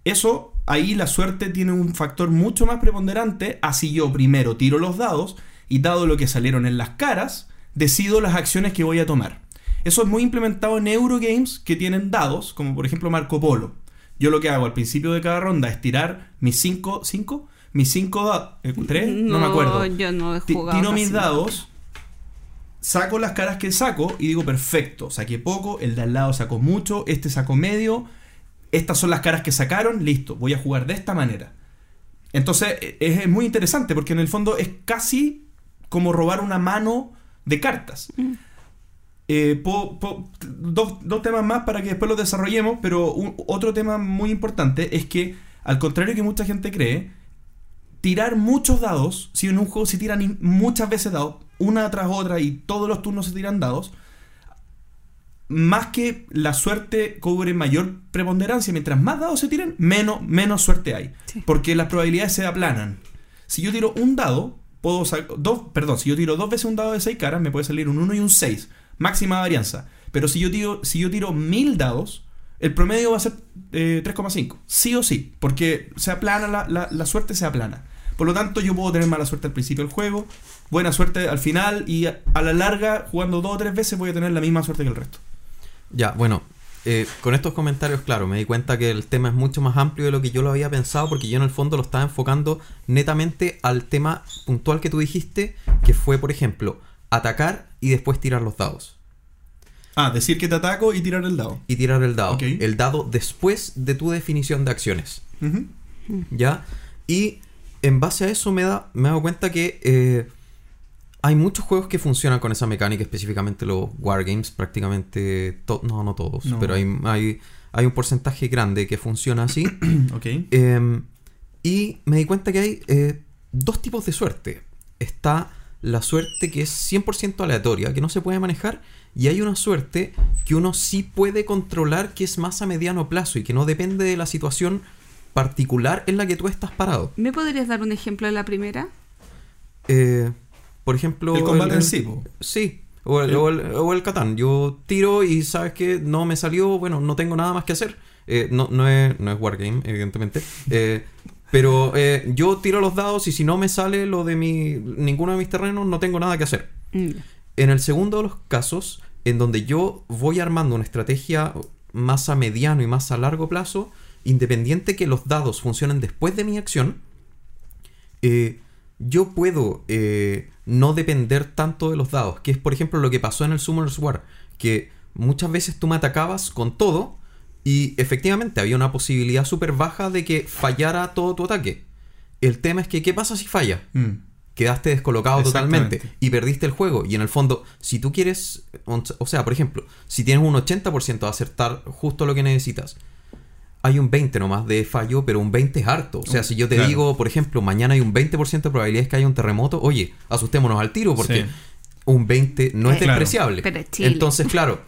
eso, ahí la suerte tiene un factor mucho más preponderante, así yo primero tiro los dados y dado lo que salieron en las caras, decido las acciones que voy a tomar. Eso es muy implementado en Eurogames que tienen dados, como por ejemplo Marco Polo. Yo lo que hago al principio de cada ronda es tirar mis 5, 5, mis 5 dados, 3, no, me acuerdo.
Yo no he jugado
Tiro mis dados, saco las caras que saco y digo, perfecto, saqué poco, el de al lado sacó mucho, este sacó medio, estas son las caras que sacaron, listo, voy a jugar de esta manera. Entonces e, es, muy interesante porque en el fondo es casi como robar una mano de cartas. Mm. Eh, dos, temas más para que después los desarrollemos, pero otro tema muy importante es que, al contrario que mucha gente cree, tirar muchos dados, si en un juego se tiran muchas veces dados, una tras otra y todos los turnos se tiran dados, más que la suerte cobre mayor preponderancia, mientras más dados se tiren, menos, menos suerte hay. Porque las probabilidades se aplanan. Si yo tiro un dado, puedo dos, perdón, si yo tiro dos veces un dado de 6 caras, me puede salir un 1 y un 6, máxima varianza. Pero si yo tiro, si yo tiro mil dados, el promedio va a ser 3,5. Eh, sí o sí, porque se aplana, la, la suerte se aplana. Por lo tanto, yo puedo tener mala suerte al principio del juego, buena suerte al final y a la larga, jugando dos o tres veces, voy a tener la misma suerte que el resto.
Ya, bueno, eh, con estos comentarios, claro, me di cuenta que el tema es mucho más amplio de lo que yo lo había pensado, porque yo en el fondo lo estaba enfocando netamente al tema puntual que tú dijiste, que fue, por ejemplo, atacar y después tirar los dados.
Ah, decir que te ataco y tirar el dado.
Y tirar el dado. El dado después de tu definición de acciones. ¿Ya? Y en base a eso me, da, me he dado cuenta que eh, hay muchos juegos que funcionan con esa mecánica, específicamente los Wargames, prácticamente no, no todos, pero hay, hay, un porcentaje grande que funciona así.
ok.
Em, y me di cuenta que hay eh, dos tipos de suerte. Está la suerte que es 100% aleatoria, que no se puede manejar, Y hay una suerte que uno sí puede controlar que es más a mediano plazo y que no depende de la situación particular en la que tú estás parado.
¿Me podrías dar un ejemplo de la primera?
Eh, por ejemplo...
El combate en sí.
Sí. O el, o, el, o el Catán. Yo tiro y sabes que no me salió, bueno, no tengo nada más que hacer. Eh, no, no, es, no es Wargame, evidentemente. Eh, pero eh, yo tiro los dados y si no me sale lo de mi ninguno de mis terrenos, no tengo nada que hacer.
Mm.
En el segundo de los casos, en donde yo voy armando una estrategia más a mediano y más a largo plazo, independiente que los dados funcionen después de mi acción, eh, yo puedo eh, no depender tanto de los dados, que es por ejemplo lo que pasó en el Summoner's War, que muchas veces tú me atacabas con todo y efectivamente había una posibilidad súper baja de que fallara todo tu ataque. El tema es que, ¿qué pasa si falla?
Mm.
Quedaste descolocado totalmente y perdiste el juego. Y en el fondo, si tú quieres, o sea, por ejemplo, si tienes un 80% de acertar justo lo que necesitas, hay un 20 nomás de fallo, pero un 20 es harto. O sea, si yo te
Claro.
digo, por ejemplo, mañana hay un 20% de probabilidades que haya un terremoto, oye, asustémonos al tiro porque
Sí.
un 20 no es
claro.
despreciable.
Pero es Chile.
Entonces, claro,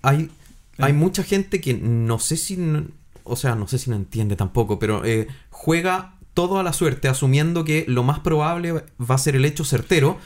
hay, hay
Eh.
mucha gente que no sé si, no- o sea, no sé si no entiende tampoco, pero eh, juega todo a la suerte, asumiendo que lo más probable va a ser el hecho certero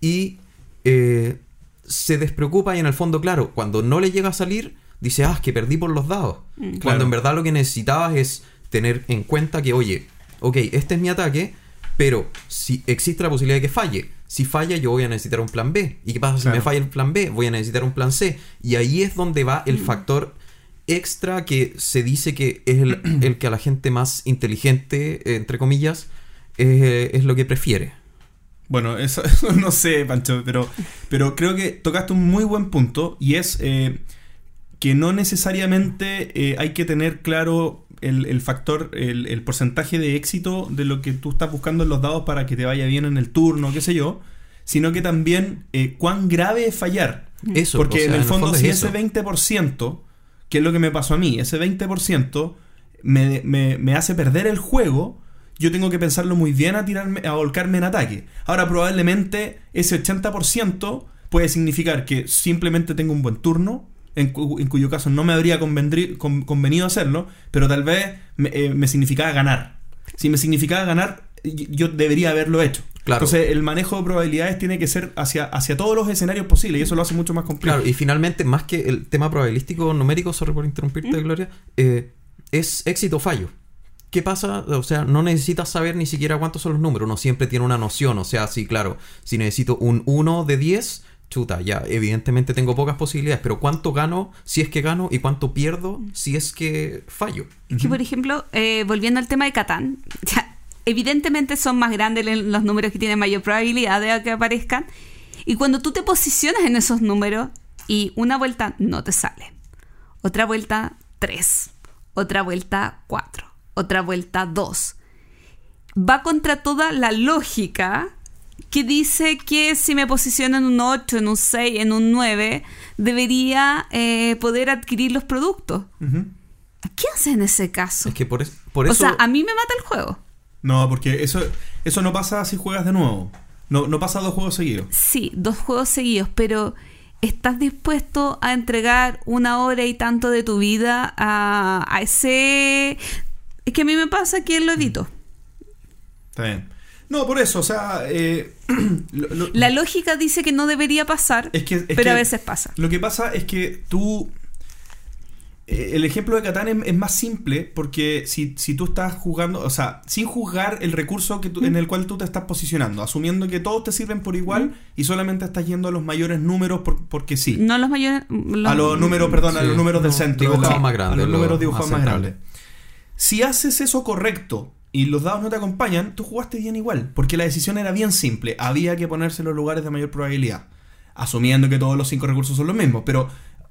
y eh, se despreocupa y en el fondo, claro, cuando no le llega a salir, dice, ah, es que perdí por los dados. Cuando
Claro.
en verdad lo que necesitabas es tener en cuenta que, oye, ok, este es mi ataque, pero si existe la posibilidad de que falle. Si falla, yo voy a necesitar un plan B. ¿Y qué pasa si
Claro.
me falla el plan B? Voy a necesitar un plan C. Y ahí es donde va
Mm.
el factor extra que se dice que es el, el que a la gente más inteligente, eh, entre comillas, eh, es lo que prefiere.
Bueno, eso, eso no sé, Pancho, pero, pero creo que tocaste un muy buen punto y es eh, que no necesariamente eh, hay que tener claro el, el factor, el, el porcentaje de éxito de lo que tú estás buscando en los dados para que te vaya bien en el turno, qué sé yo, sino que también eh, cuán grave es fallar.
Eso,
Porque
o sea,
en el fondo, si ese 20%, que es lo que me pasó a mí, ese 20% me, me- me hace perder el juego, yo tengo que pensarlo muy bien a tirarme, a volcarme en ataque. Ahora, probablemente ese 80% puede significar que simplemente tengo un buen turno, en, cu- en cuyo caso no me habría convenido hacerlo, pero tal vez me, eh, me significaba ganar. Si me significaba ganar, yo debería haberlo hecho.
Claro.
Entonces, el manejo de probabilidades tiene que ser hacia, hacia todos los escenarios posibles y eso lo hace mucho más complejo.
Claro, y finalmente, más que el tema probabilístico numérico, sorry por interrumpirte, Gloria, eh, es éxito o fallo. ¿Qué pasa? O sea, no necesitas saber ni siquiera cuántos son los números, uno siempre tiene una noción. O sea, sí, claro, si necesito un 1 de 10, chuta, ya, evidentemente tengo pocas posibilidades, pero ¿cuánto gano si es que gano y cuánto pierdo si es que fallo?
Es que, por ejemplo, eh, volviendo al tema de Catán, ya, evidentemente son más grandes los números que tienen mayor probabilidad de que aparezcan. Y cuando tú te posicionas en esos números y una vuelta no te sale, otra vuelta 3, otra vuelta 4, otra vuelta 2, va contra toda la lógica que dice que si me posiciono en un 8, en un 6, en un 9, debería eh, poder adquirir los productos.
Ujú.
¿Qué hace en ese caso?
Es que por, es- por
o
eso...
sea, a mí me mata el juego.
No, porque eso, eso no pasa si juegas de nuevo. No, no pasa dos juegos seguidos.
Sí, dos juegos seguidos, pero ¿estás dispuesto a entregar una hora y tanto de tu vida a, a ese... Es que a mí me pasa que lo evito.
Está bien. No, por eso, o sea, eh, lo- lo-
La lógica dice que no debería pasar,
es que, es
pero
que
a veces pasa.
Lo que pasa es que tú. Eh, El ejemplo de Catán es, es más simple porque si, si tú estás jugando, o sea, sin juzgar el recurso que tú- en el cual tú te estás posicionando, asumiendo que todos te sirven por igual y solamente estás yendo a los mayores números por- porque sí.
No los mayores...
a los números, perdón, a los números del centro.
dibujados más grandes,
A los números dibujados
más
grandes. Si haces eso correcto y los dados no te acompañan, tú jugaste bien igual. Porque la decisión era bien simple. Había que ponerse en los lugares de mayor probabilidad. Asumiendo que todos los cinco recursos son los mismos. Pero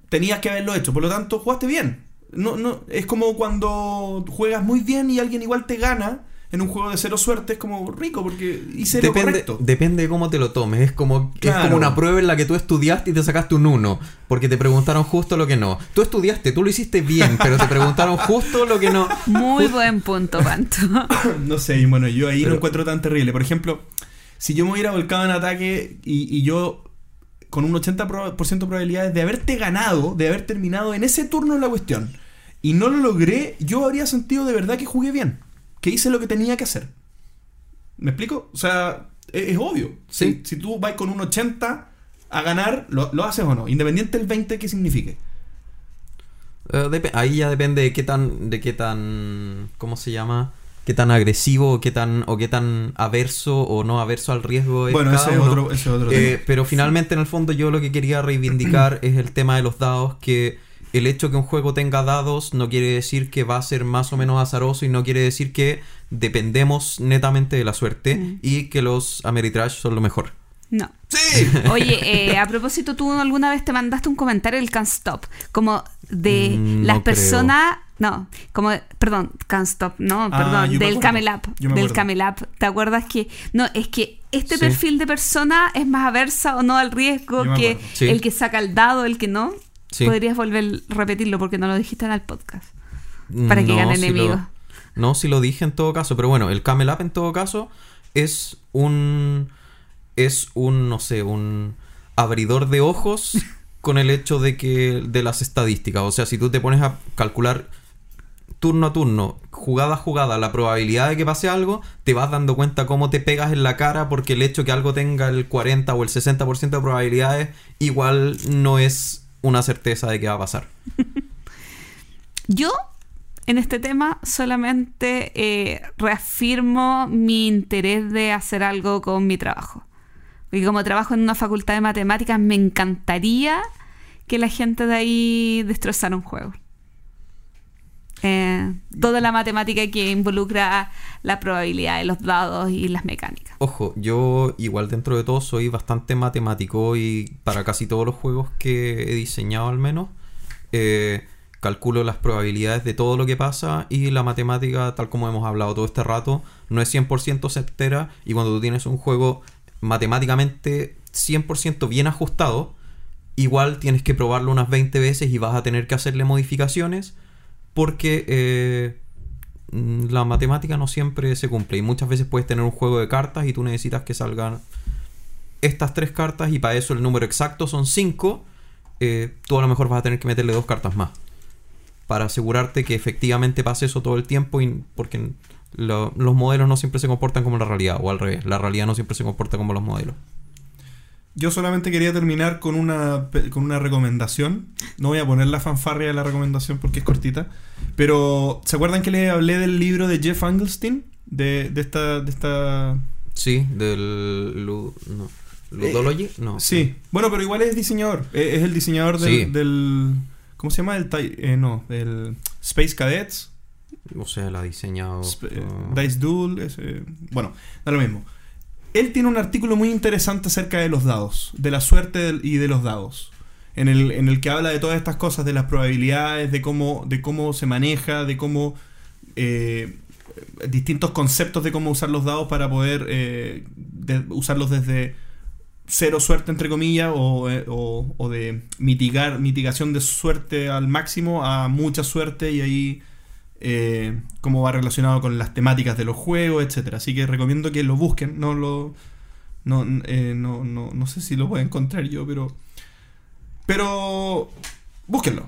tenías que haberlo hecho. Por lo tanto, jugaste bien. No, no, es como cuando juegas muy bien y alguien igual te gana en un juego de cero suerte. Es como rico porque hice lo
Depende,
correcto.
depende de cómo te lo tomes. Es como, es como una prueba en la que tú estudiaste y te sacaste un 1. Porque te preguntaron justo lo que no. Tú estudiaste, tú lo hiciste bien, pero te preguntaron justo lo que no.
Muy buen punto, Panto.
No sé, y bueno, yo ahí
Pero-
no encuentro tan terrible. Por ejemplo, si yo me hubiera volcado en ataque y, y yo con un 80% de probabilidades de haberte ganado, de haber terminado en ese turno en la cuestión, y no lo logré, yo habría sentido de verdad que jugué bien, que hice lo que tenía que hacer. ¿Me explico? O sea, es, es obvio.
Sí.
Si, si tú vas con un 80 a ganar, lo, lo haces o no, independiente del 20 que signifique.
Eh, ahí ya depende de qué tan, de qué tan, ¿cómo se llama? Qué tan agresivo, qué tan, o qué tan averso o no averso al riesgo es
Bueno,
cada
ese es
uno.
otro, ese es otro
Eh,
tema.
pero finalmente, en el fondo, yo lo que quería reivindicar es el tema de los dados, que el hecho que un juego tenga dados no quiere decir que va a ser más o menos azaroso y no quiere decir que dependemos netamente de la suerte
Mm.
y que los Ameritrash son lo mejor.
No.
¡Sí!
Oye, eh, a propósito, tú alguna vez te mandaste un comentario del Can't Stop, como de
Mm,
las
no
personas, no, como, perdón, Can't Stop, no,
Ah,
perdón, del
acuerdo.
Camel Up,
Yo me
del
acuerdo.
Camel Up, ¿te acuerdas que, no, es que este
Sí.
perfil de persona es más aversa o no al riesgo que.
Sí.
el que saca el dado, el que no?
Sí.
Podrías volver a repetirlo porque no lo dijiste en el podcast. Para que
No,
gane
si lo-
enemigos.
no, si lo dije en todo caso, pero bueno, el Camel Up en todo caso es un. Es un, no sé, un abridor de ojos con el hecho de que. de las estadísticas. O sea, si tú te pones a calcular turno a turno, jugada a jugada, la probabilidad de que pase algo, te vas dando cuenta cómo te pegas en la cara porque el hecho que algo tenga el 40 o el 60% de probabilidades igual no es una certeza de que va a pasar.
Yo, en este tema, solamente eh, reafirmo mi interés de hacer algo con mi trabajo. Porque como trabajo en una facultad de matemáticas, me encantaría que la gente de ahí destrozara un juego. Eh, toda la matemática que involucra la probabilidad de los dados y las mecánicas.
Ojo, yo igual dentro de todo soy bastante matemático y para casi todos los juegos que he diseñado al menos, eh, calculo las probabilidades de todo lo que pasa y la matemática, tal como hemos hablado todo este rato, no es 100% certera y cuando tú tienes un juego matemáticamente 100% bien ajustado, igual tienes que probarlo unas 20 veces y vas a tener que hacerle modificaciones porque eh, mm, la matemática no siempre se cumple y muchas veces puedes tener un juego de cartas y tú necesitas que salgan estas tres cartas y para eso el número exacto son 5 tú a lo mejor vas a tener que meterle dos cartas más para asegurarte que efectivamente pase eso todo el tiempo y porque lo- los modelos no siempre se comportan como la realidad o al revés la realidad no siempre se comporta como los modelos
Yo solamente quería terminar con una, con una recomendación. No voy a poner la fanfarria de la recomendación porque es cortita. Pero, ¿se acuerdan que les hablé del libro de Jeff Angelstein? De, de esta... De esta...
sí del Lu- no. Ludology no
Sí. Bueno, pero igual es diseñador. Eh, Es el diseñador del...
Sí.
del- ¿Cómo se llama? El, eh, no, del Space Cadets.
O sea la ha diseñado
Sp- eh,
uh,
Dice Duel. ese- bueno, da lo mismo. Él tiene un artículo muy interesante acerca de los dados, de la suerte y de los dados. En el, en el que habla de todas estas cosas, de las probabilidades, de cómo, de cómo se maneja, de cómo. eh, distintos conceptos de cómo usar los dados para poder eh, de- usarlos desde cero suerte, entre comillas, o, eh, o- o de mitigar, mitigación de suerte al máximo a mucha suerte y ahí eh, cómo va relacionado con las temáticas de los juegos, etcétera. Así que recomiendo que lo busquen. No lo. Eh, no, no, no sé si lo voy a encontrar yo, pero. Pero. Búsquenlo.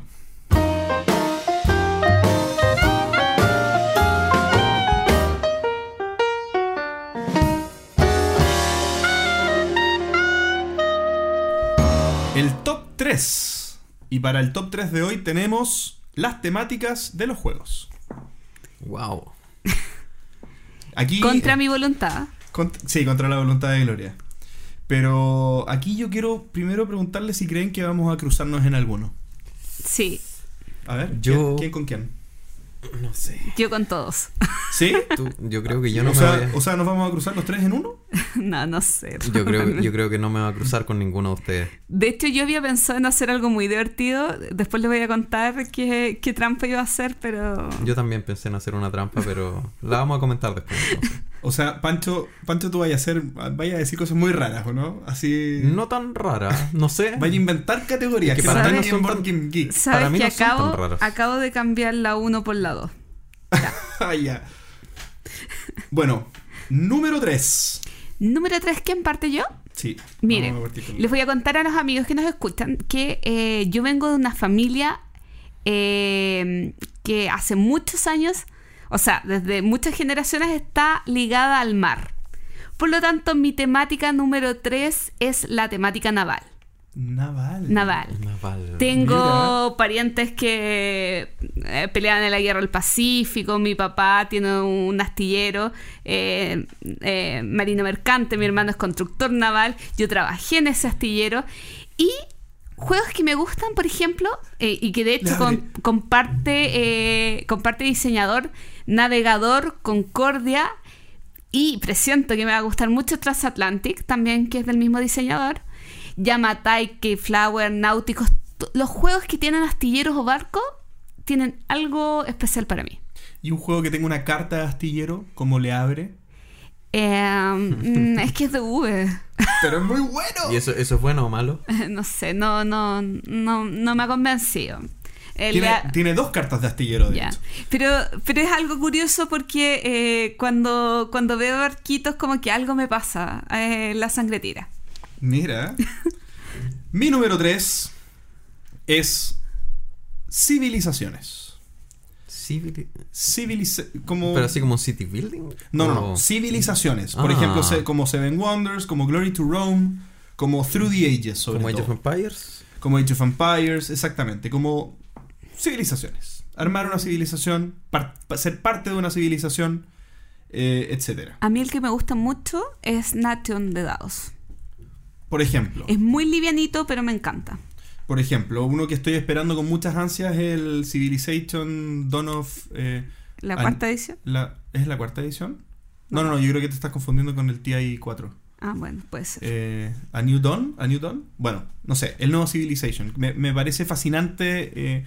El top 3. Y para el top 3 de hoy tenemos las temáticas de los juegos.
Wow
Aquí,
Contra mi voluntad.
Cont- sí, contra la voluntad de Gloria. Pero aquí yo quiero primero preguntarle si creen que vamos a cruzarnos en alguno.
Sí,
A ver,
Yo-
¿quién, quién con quién?
no sé
yo con todos.
¿Sí?
Tú- yo creo que yo no
o,
me
sea,
voy a-
o sea, ¿nos vamos a cruzar los tres en uno?
no, no sé.
Yo creo, yo creo que no me va a cruzar con ninguno de ustedes.
De hecho, yo había pensado en hacer algo muy divertido. Después les voy a contar qué, qué trampa iba a hacer, pero.
Yo también pensé en hacer una trampa, pero la vamos a comentar después. entonces.
O sea, Pancho, Pancho tú vaya a hacer, vaya a decir cosas muy raras, ¿o no? Así...
No tan rara, no sé.
Vaya a inventar categorías que
que
para mí no son Game Geek.
¿Sabes
para mí
que
no son tan
acabo,
raras.
acabo de cambiar la 1 por la 2?
Ah, ya. Bueno, número 3.
Número 3, ¿quién parte yo?
Sí.
Miren, les voy a contar a los amigos que nos escuchan que eh, yo vengo de una familia eh, que hace muchos años, o sea, desde muchas generaciones está ligada al mar. Por lo tanto, mi temática número 3 es la temática naval.
Naval.
Naval.
Naval.
Tengo
Mira.
parientes que eh, pelean en la guerra del Pacífico. Mi papá tiene un astillero eh, eh, marino mercante. Mi hermano es constructor naval. Yo trabajé en ese astillero. Y juegos que me gustan, por ejemplo, eh, y que de hecho con- comparte, eh, comparte diseñador, navegador, Concordia. Y presiento que me va a gustar mucho Transatlantic, también que es del mismo diseñador. Yamatai, Flower, Náuticos. Los juegos que tienen astilleros o barcos tienen algo especial para mí.
Y un juego que tenga una carta de astillero, ¿cómo le abre?
Eh, mm, es que es de V.
Pero es muy bueno.
¿Y eso, eso es bueno o malo?
No sé, no, no, no, no me ha convencido. El
Tiene, tiene dos cartas de astillero, de hecho.
Pero, pero es algo curioso porque eh, cuando, cuando veo barquitos como que algo me pasa. eh, la sangre tira.
Mira. Mi número 3 es civilizaciones.
Civili-
Civiliza como
Pero así como city building.
No, no,
¿O-
no, civilizaciones. Por
Ah.
ejemplo, se- como Seven Wonders, como Glory to Rome, como Through the Ages, sobre
Como Age
todo.
of Empires.
Como Age of Empires, exactamente, como civilizaciones. Armar una civilización, par- pa- ser parte de una civilización, eh, etcétera.
A mí el que me gusta mucho es Nation de Dados.
Por ejemplo,
Es muy livianito, pero me encanta.
por ejemplo, uno que estoy esperando con muchas ansias es el Civilization Dawn of... eh,
La cuarta edición.
la, ¿Es la cuarta edición? No, no, no, yo creo que te estás confundiendo con el TI 4.
Ah, bueno, puede ser.
Eh, ¿A New Dawn? ¿A New Dawn? Bueno, no sé, el nuevo Civilization. Me, me parece fascinante eh,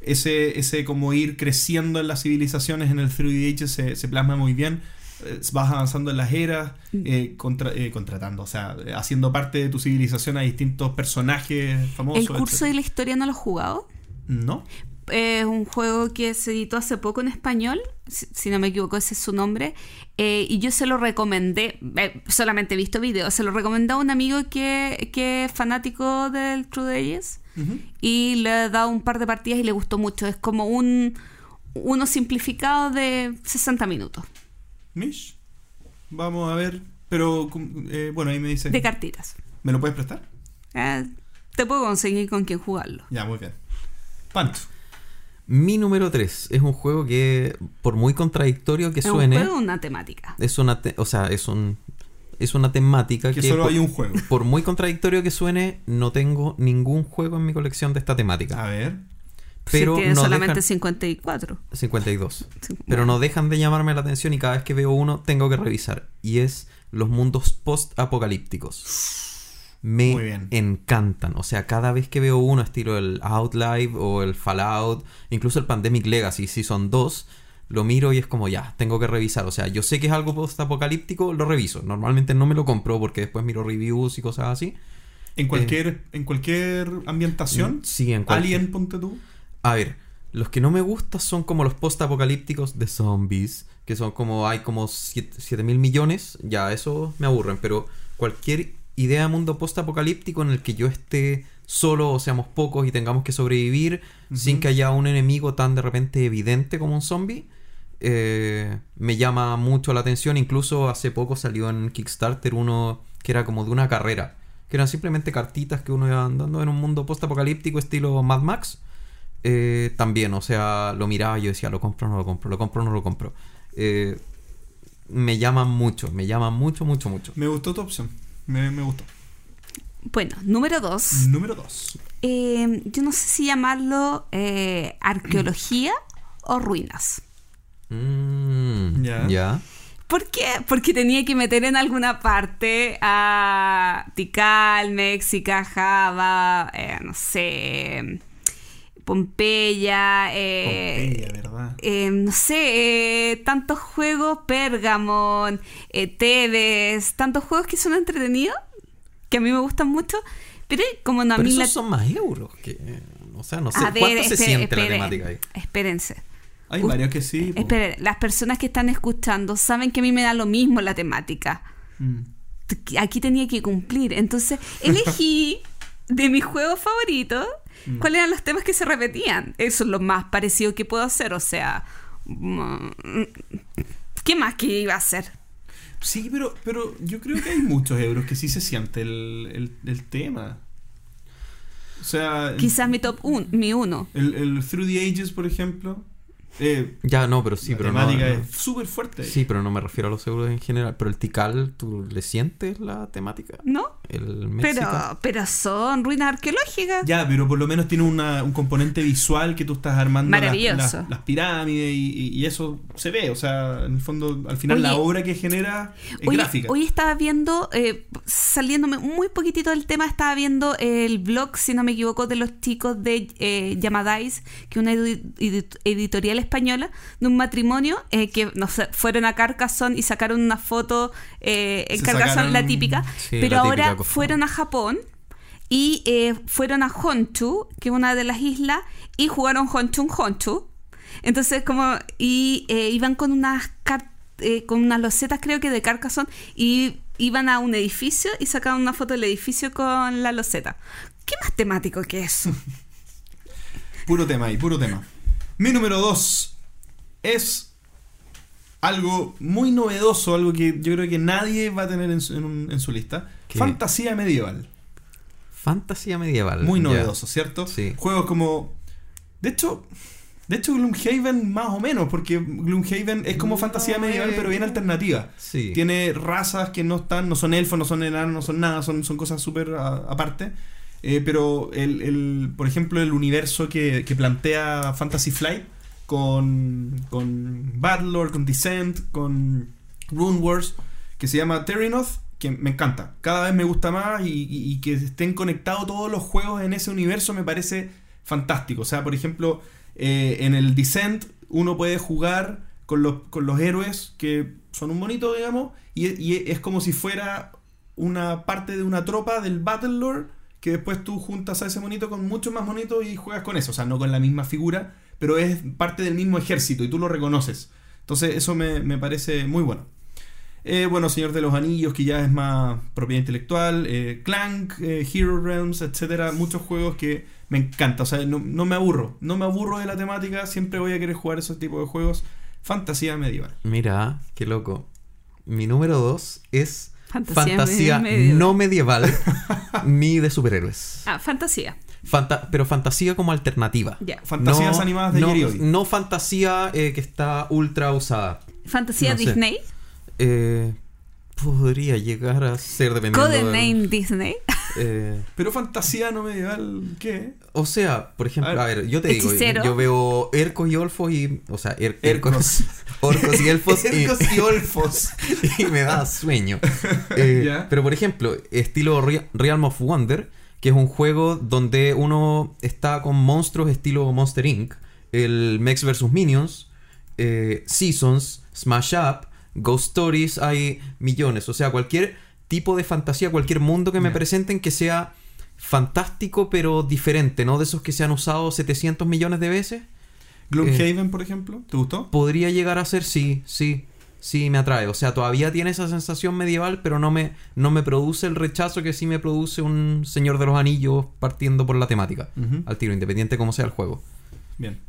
ese, ese como ir creciendo en las civilizaciones en el 3D Ages se, se plasma muy bien. Eh, vas avanzando en las eras, eh, contra- eh, contratando, o sea, eh, haciendo parte de tu civilización a distintos personajes famosos.
¿El curso de la historia no lo he jugado?
No.
Es un juego que se editó hace poco en español, si, si no me equivoco, ese es su nombre. eh, y yo se lo recomendé, eh, solamente he visto videos, se lo recomendé a un amigo que, que es fanático del True Y le he dado un par de partidas y le gustó mucho. Es como un uno simplificado de 60 minutos
Mish. Vamos a ver. Pero, eh, bueno, ahí me dice.
de cartitas.
¿Me lo puedes prestar?
Eh, te puedo conseguir con quién jugarlo.
Ya, muy bien. Pancho.
Mi número 3 es un juego que, por muy contradictorio que
Es un
suene,
juego, una temática.
es una, te- o sea, es un, es una temática
Que
que,
solo
por,
hay un juego.
por muy contradictorio que suene, no tengo ningún juego en mi colección de esta temática.
A ver.
Pero
si tiene
no
solamente
dejan-
54.
52.
Sí,
Pero no dejan de llamarme la atención y cada vez que veo uno tengo que revisar. Y es los mundos post-apocalípticos. Me
Muy bien.
encantan. O sea, cada vez que veo uno, estilo el Outlive o el Fallout, incluso el Pandemic Legacy, si son dos, lo miro y es como ya, tengo que revisar. O sea, yo sé que es algo post-apocalíptico, lo reviso. Normalmente no me lo compro porque después miro reviews y cosas así.
En cualquier, en cualquier ambientación.
Sí, en cualquier-
Alien, ponte tú.
A ver, los que no me gustan son como los post-apocalípticos de zombies, que son como hay como 7 mil millones, ya eso me aburren, pero cualquier idea de mundo post-apocalíptico en el que yo esté solo o seamos pocos y tengamos que sobrevivir sin que haya un enemigo tan de repente evidente como un zombie, eh, me llama mucho la atención. Incluso hace poco salió en Kickstarter uno que era como de una carrera, que eran simplemente cartitas que uno iba andando en un mundo post-apocalíptico estilo Mad Max. Eh, también, o sea, lo miraba y yo decía, lo compro o no lo compro, lo compro o no lo compro. Eh, me llaman mucho, me llaman mucho, mucho, mucho.
Me gustó tu opción. Me, me gustó.
Bueno, número 2.
Número 2.
Eh, yo no sé si llamarlo eh, arqueología o ruinas.
Mm,
Ya.
ya.
¿Por qué? Porque tenía que meter en alguna parte a Tikal, México, Java, eh, no sé, Pompeya, eh,
Pompeya, ¿verdad?
eh, no sé, eh, tantos juegos, Pergamon, eh, Tebes, tantos juegos que son entretenidos, que a mí me gustan mucho, pero como no a
Pero
mí
esos
la...
son más euros que... O sea, no sé,
A ver,
¿cuánto se
espere-
siente la temática ahí?
Espérense.
Hay
Uf,
varios que sí. po.
Esperen, las personas que están escuchando saben que a mí me da lo mismo la temática.
Mm.
aquí tenía que cumplir. Entonces elegí de mis juegos favoritos
Mm.
cuáles eran los temas que se repetían. Eso es lo más parecido que puedo hacer. O sea, mm, ¿qué más que iba a hacer?
Sí, pero, pero yo creo que hay muchos euros que sí se siente el, el, el tema. O sea,
Quizás mi top 1, mi uno.
el, el Through the Ages, por ejemplo. Eh,
Ya, no, pero sí,
la
pero no,
temática
no.
es súper fuerte.
Sí, pero no me refiero a los seguros en general. Pero el Tikal, ¿tú le sientes la temática?
¿No?
El.
Pero, pero son ruinas arqueológicas.
Ya, pero por lo menos tiene una- un componente visual que tú estás armando las,
Maravilloso.
las- las pirámides y, eso se ve. O sea, en el fondo, al final la obra que genera es
Hoy,
gráfica.
hoy estaba viendo, eh, saliéndome muy poquitito del tema, estaba viendo el blog, si no me equivoco, de los chicos de eh, Llamadais, que es una edi- edit- editorial española, de un matrimonio eh, que no sé, fueron a Carcassonne y sacaron una foto eh, en Carcassonne, la típica,
Sí,
pero
la típica
ahora. Fueron a Japón y eh, fueron a Honshu, que es una de las islas, y jugaron Honchun Honshu. Entonces, como, y eh, iban con unas eh, con unas losetas, creo que de Carcassonne, y iban a un edificio y sacaban una foto del edificio con la loseta. ¿Qué más temático que eso?
Puro tema ahí, puro tema. Mi número 2 es algo muy novedoso, algo que yo creo que nadie va a tener en su, en un- en su lista.
¿Qué?
Fantasía medieval.
Fantasía medieval.
Muy
ya.
novedoso, ¿cierto?
Sí.
Juegos como... De hecho... De hecho, Gloomhaven más o menos, porque Gloomhaven es como
No,
fantasía medieval,
eh.
pero bien alternativa.
Sí.
Tiene razas que no están, no son elfos, no son enanos, no son nada, son, son cosas súper aparte. Eh, pero, el, el- por ejemplo, el universo que, que plantea Fantasy Flight con, con Battlelord, con Descent, con Rune Wars, que se llama Terrinoth, que me encanta. Cada vez me gusta más y, que estén conectados todos los juegos en ese universo me parece fantástico. O sea, por ejemplo, eh, en el Descent uno puede jugar con los, con los héroes que son un monito, digamos, y, es como si fuera una parte de una tropa del Battlelord que después tú juntas a ese monito con muchos más monitos y juegas con eso. O sea, no con la misma figura, pero es parte del mismo ejército y tú lo reconoces. Entonces eso me, me parece muy bueno. Eh, bueno, Señor de los Anillos, que ya es más propiedad intelectual. eh, Clank, eh, Hero Realms, etcétera. Muchos juegos que me encanta. O sea, no, no me aburro. No me aburro de la temática. Siempre voy a querer jugar esos tipos de juegos. Fantasía medieval.
Mira, qué loco. Mi número 2 es
Fantasía
fantasía
medieval.
no medieval ni de superhéroes.
Ah, fantasía.
Fanta- pero fantasía como alternativa.
Fantasías
No-
animadas de
no,
y.
No fantasía eh, que está ultra usada.
Fantasía
No.
Disney.
Eh, podría llegar a ser dependiendo
Codename Disney.
eh,
Pero fantasía no medieval, ¿qué?
o sea, por ejemplo,
A
a
ver,
yo te digo,
hechicero.
yo veo ercos y olfos y, o sea, er-
Ercos.
orcos y elfos y-
Ercos y olfos.
y me da sueño. Eh. Pero por ejemplo, estilo Re- Realm of Wonder, que es un juego donde uno está con monstruos estilo Monster Inc., el Mex vs. Minions, eh, Seasons, Smash Up, Ghost Stories, hay millones. O sea, cualquier tipo de fantasía, cualquier mundo que me presenten que sea fantástico pero diferente, ¿no? De esos que se han usado 700 millones de veces.
Gloomhaven, por ejemplo, ¿te gustó?
Podría llegar a ser, sí, sí, sí me atrae. O sea, todavía tiene esa sensación medieval, pero no me, no me produce el rechazo que sí me produce un Señor de los Anillos partiendo por la temática. Al tiro, independiente como sea el juego.
Bien.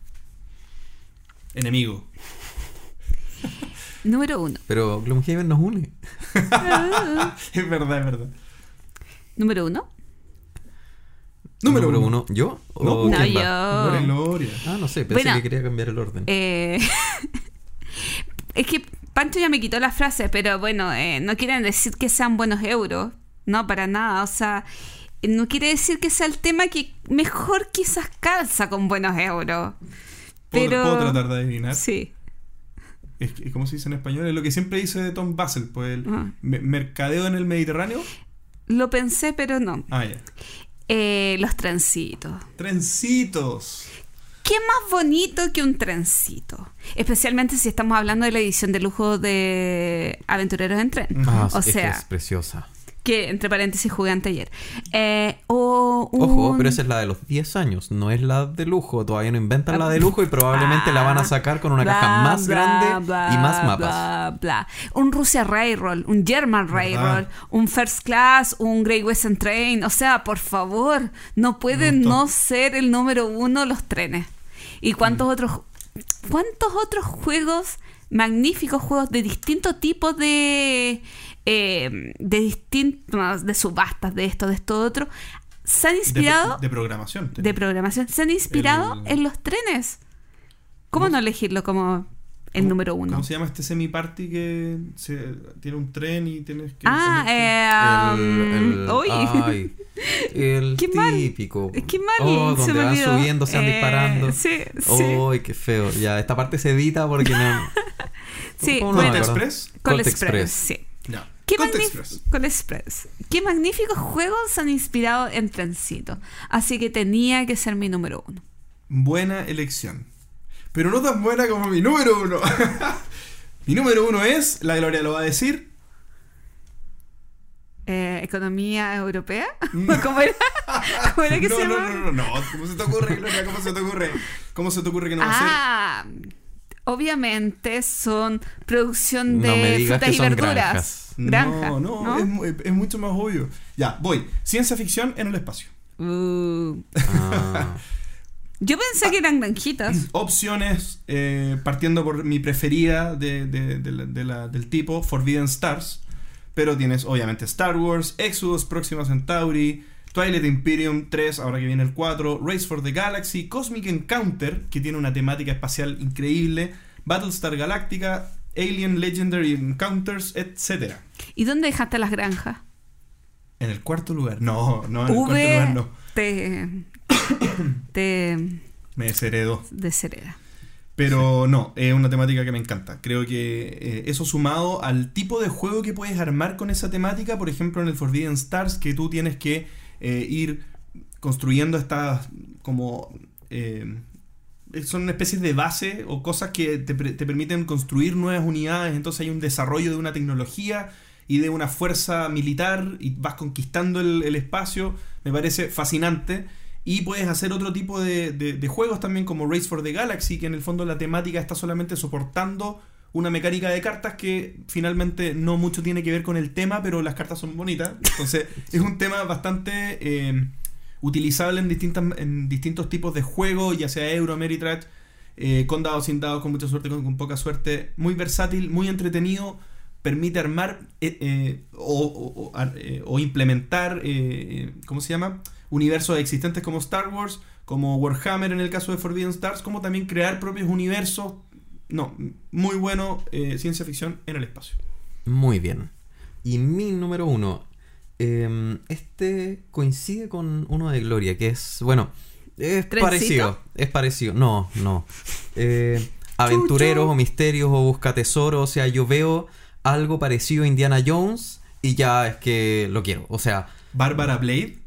Enemigo.
Número uno.
Pero Gloomhaven nos une.
Es verdad, es verdad.
Número uno.
Número uno.
¿Yo? ¿O
No,
No, yo.
Ah, no sé, pensé
Bueno.
que quería cambiar el orden.
Eh, es que Pancho ya me quitó la frase, pero bueno, eh, no quieren decir que sean buenos euros. No, para nada. O sea, no quiere decir que sea el tema que mejor quizás calza con buenos euros.
¿Puedo,
Pero.
puedo tratar de adivinar?
Sí.
Es que, ¿Cómo se dice en español? Es lo que siempre dice Tom Basel, pues el
Ah.
me- mercadeo en el Mediterráneo.
Lo pensé, pero no.
Ah, ya.
Eh, los trencitos.
Trencitos.
¿Qué más bonito que un trencito? Especialmente si estamos hablando de la edición de lujo de Aventureros en Tren.
Ah,
o
es que
sea,
es preciosa.
que entre paréntesis jugué anteayer. Eh, o un...
Ojo, pero esa es la de los 10 años, no es la de lujo. Todavía no inventan la de lujo y probablemente la van a sacar con una
Bla,
caja más
bla,
grande
bla,
y más mapas.
Un Rusia Railroll, un German Railroll,
¿Verdad?
un First Class, un Great Western Train. O sea, por favor, no pueden no ser el número uno los trenes. ¿Y cuántos
Mm.
otros cuántos otros juegos, magníficos juegos de distintos tipos de eh, de distintos de subastas, de esto, de esto, de otro, se han inspirado
de programación.
de programación se han inspirado
El-
en los trenes. ¿Cómo
¿Cómo
no elegirlo como el
¿Cómo-
número uno?
¿Cómo se llama este semi-party que se, tiene un tren y tienes que...
Ah, eh,
El,
um,
el-
uy.
ay, el
Qué mal.
típico.
Qué mal,
Oh,
se
donde
me
van
olvidó.
subiendo, se van
Eh,
disparando.
Sí, sí.
Ay, qué feo. Ya, esta parte se edita porque no.
sí,
¿Cómo no
bueno?
Express.
Colt Express,
Express.
sí. Qué
Colt Express.
Colt Express. Qué magníficos juegos se han inspirado en Trencito. Así que tenía que ser mi número uno.
Buena elección. Pero no tan buena como mi número uno. mi número uno es, la Gloria lo va a decir,
Eh, ¿Economía europea? ¿Cómo era? ¿Cómo era que
no,
se
no,
llama?
no, no, no, ¿Cómo se te ocurre, Gloria? ¿Cómo se te ocurre? ¿Cómo se te ocurre que no va a ser?
Ah, obviamente son producción de
No me digas
frutas
que
y
son
verduras.
granjas.
Granja,
no, no, Es, mu- es mucho más obvio. Ya, voy. Ciencia ficción en el espacio.
Uh,
Ah,
yo pensé que eran granjitas.
Opciones, eh, partiendo por mi preferida de, de- de la- de la- del tipo, Forbidden Stars. Pero tienes obviamente Star Wars, Exodus, Próxima Centauri, Twilight Imperium 3, ahora que viene el 4, Race for the Galaxy, Cosmic Encounter, que tiene una temática espacial increíble, Battlestar Galactica, Alien Legendary Encounters, etc.
¿Y dónde dejaste las granjas?
En el cuarto lugar. No, no, en el cuarto lugar no.
te, te
Me desheredó.
deshereda.
Pero no, es una temática que me encanta. Creo que eh, eso sumado al tipo de juego que puedes armar con esa temática, por ejemplo en el Forbidden Stars, que tú tienes que eh, ir construyendo estas como... eh, son especies de base o cosas que te, te permiten construir nuevas unidades, entonces hay un desarrollo de una tecnología y de una fuerza militar y vas conquistando el, el espacio, me parece fascinante. Y puedes hacer otro tipo de, de- de juegos también como Race for the Galaxy, que en el fondo la temática está solamente soportando una mecánica de cartas que finalmente no mucho tiene que ver con el tema, pero las cartas son bonitas. Entonces es un tema bastante eh, utilizable en, distintas, en distintos tipos de juegos, ya sea Euro, Ameritrash, eh, con dados, sin dados, con mucha suerte, con, con poca suerte. Muy versátil, muy entretenido. Permite armar eh, eh, o, o- o, ar- eh, o implementar, ¿cómo se llama? Universos existentes como Star Wars, como Warhammer en el caso de Forbidden Stars, como también crear propios universos. No, muy bueno, eh, ciencia ficción en el espacio.
muy bien. Y mi número uno. em, este coincide con uno de Gloria, que es. Bueno, es
¿Trencito?
parecido. Es parecido. No, no. Eh, aventureros o misterios o busca tesoro. O sea, yo veo algo parecido a Indiana Jones y ya es que lo quiero. O sea,
Bárbara Blade.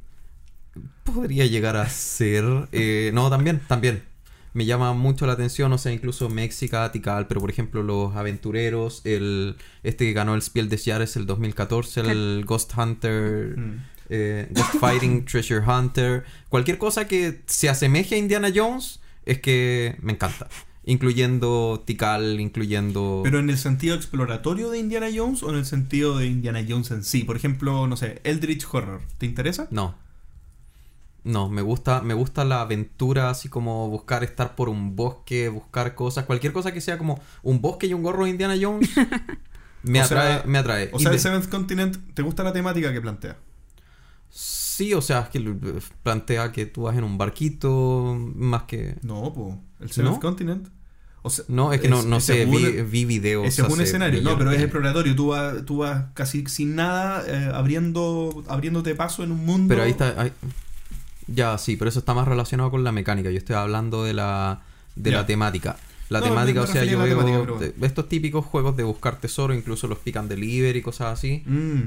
Podría llegar a ser. eh, no, también, también. Me llama mucho la atención, o sea, incluso Mexica, Tikal, pero por ejemplo los aventureros, el este que ganó el Spiel des Jahres el 2014, el Ghost Hunter,
Mm.
eh, Ghost Fighting, Treasure Hunter, cualquier cosa que se asemeje a Indiana Jones es que me encanta. Incluyendo Tikal, incluyendo...
Pero en el sentido exploratorio de Indiana Jones o en el sentido de Indiana Jones en sí. Por ejemplo, no sé, Eldritch Horror. ¿Te interesa?
No. No, me gusta, me gusta la aventura, así como buscar estar por un bosque, buscar cosas, cualquier cosa que sea como un bosque y un gorro de Indiana Jones. Me
O sea,
atrae, me atrae.
O sea,
de-
el Seventh Continent, ¿te gusta la temática que plantea?
Sí, o sea, es que l- plantea que tú vas en un barquito, más que...
No, po. El Seventh
¿No?
Continent. O sea,
No, es que no,
es-
no sé, vi, vi videos.
Ese es un escenario, no, pero es exploratorio. Tú vas, tú vas casi sin nada, eh, abriendo, abriéndote paso en un mundo.
Pero ahí está... ahí- Ya, sí, pero eso está más relacionado con la mecánica. Yo estoy hablando de la, de la temática. La
No,
temática, o sea, yo veo
temática, pero
estos típicos juegos de buscar tesoro, incluso los pick and deliver y cosas así.
Mm.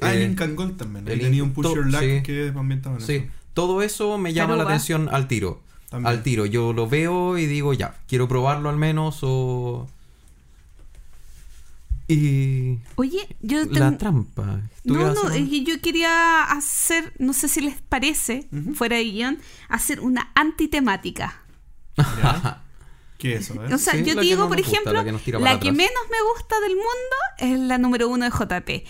Ah,
Eh,
el Incan Gold también.
El
tenía un Pusher
to-
Luck
sí.
que ambientado en
Sí,
eso.
todo eso me llama la atención al tiro.
También.
Al tiro, yo lo veo y digo, ya, quiero probarlo al menos o... Y
Oye, yo
la
tengo-
trampa. ¿Tú
No, no,
hacer
yo quería hacer, no sé si les parece, fuera de guion, hacer una antitemática.
¿Qué es eso? eh?
O sea,
Sí,
yo digo,
no
por
gusta,
ejemplo,
la que
la menos me gusta del mundo es la número uno de JP.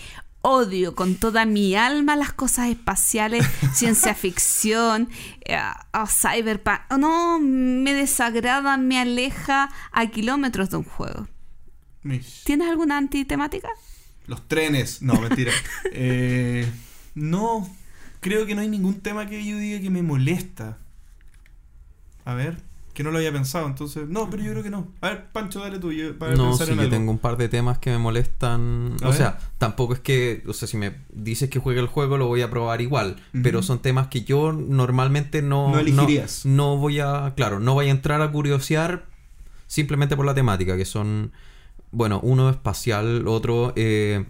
Odio con toda mi alma las cosas espaciales, ciencia ficción, eh, o cyberpunk. No, me desagrada, me aleja a kilómetros de un juego.
Mish.
¿Tienes alguna antitemática?
Los trenes. No, mentira. Eh, no, creo que no hay ningún tema que yo diga que me molesta. A ver, que no lo había pensado, entonces. No, pero yo creo que no. A ver, Pancho, dale tú. yo- para
No,
pensar
sí,
en
yo
algo.
tengo un par de temas que me molestan.
A
o
ver.
sea, tampoco es que, o sea, si me dices que juegue el juego, lo voy a probar igual. Pero son temas que yo normalmente no.
No elegirías.
No, voy a. Claro, no voy a entrar a curiosear simplemente por la temática, que son. Bueno, uno espacial, otro. eh,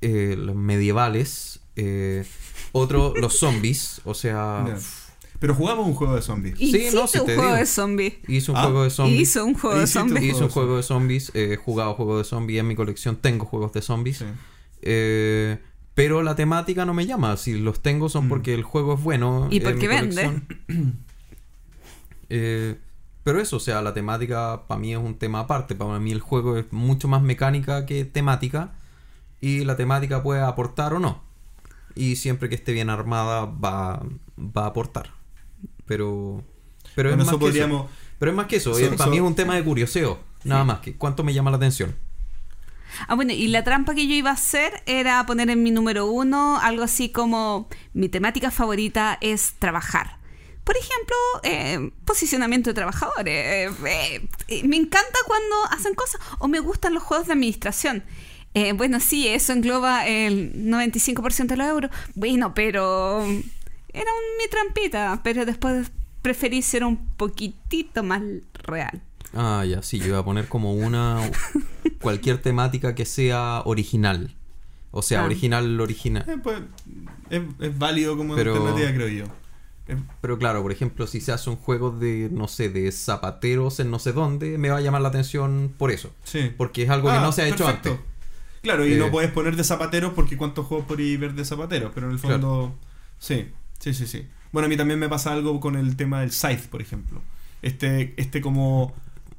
eh, los medievales. eh, otro, los zombies. O sea.
Pero jugamos un juego de zombies.
Sí, no, sí
un
te
juego
digo.
de zombies.
Hice un
Ah,
juego de zombies.
Hizo un juego de zombies.
Hice un juego de zombies, he jugado juegos de zombies en mi colección, tengo juegos de zombies.
Sí.
Eh, pero la temática no me llama. Si los tengo son
Mm.
porque el juego es bueno.
Y porque vende.
Eh, pero eso, o sea, la temática para mí es un tema aparte. Para mí el juego es mucho más mecánica que temática. Y la temática puede aportar o no. Y siempre que esté bien armada va, va a aportar. Pero, pero
Bueno,
es más
eso
que eso. Pero es más que eso.
So-
para
so-
mí es un tema de curioseo. Nada más. que ¿Cuánto me llama la atención?
Ah, bueno, y la trampa que yo iba a hacer era poner en mi número uno algo así como mi temática favorita es trabajar. Por ejemplo, eh, posicionamiento de trabajadores. Eh, eh, me encanta cuando hacen cosas o me gustan los juegos de administración. Eh, bueno, sí, eso engloba el 95% de los euros. Bueno, pero era un- mi trampita, pero después preferí ser un poquitito más real.
Ah, ya, sí, yo iba a poner como una. cualquier temática que sea original. O sea,
Ah.
original, original.
Eh, pues, es, es válido como
Pero-
alternativa, creo yo. Es-
Pero claro, por ejemplo, si se hace un juego de, no sé, de zapateros en no sé dónde, me va a llamar la atención por eso.
sí.
Porque es algo que
Ah,
no se ha hecho antes.
Claro, y
Eh,
no puedes poner de zapateros porque cuántos juegos podrías ver de zapateros, pero en el
Claro.
fondo. Sí, sí, sí, sí. Bueno, a mí también me pasa algo con el tema del Scythe, por ejemplo. Este, este como.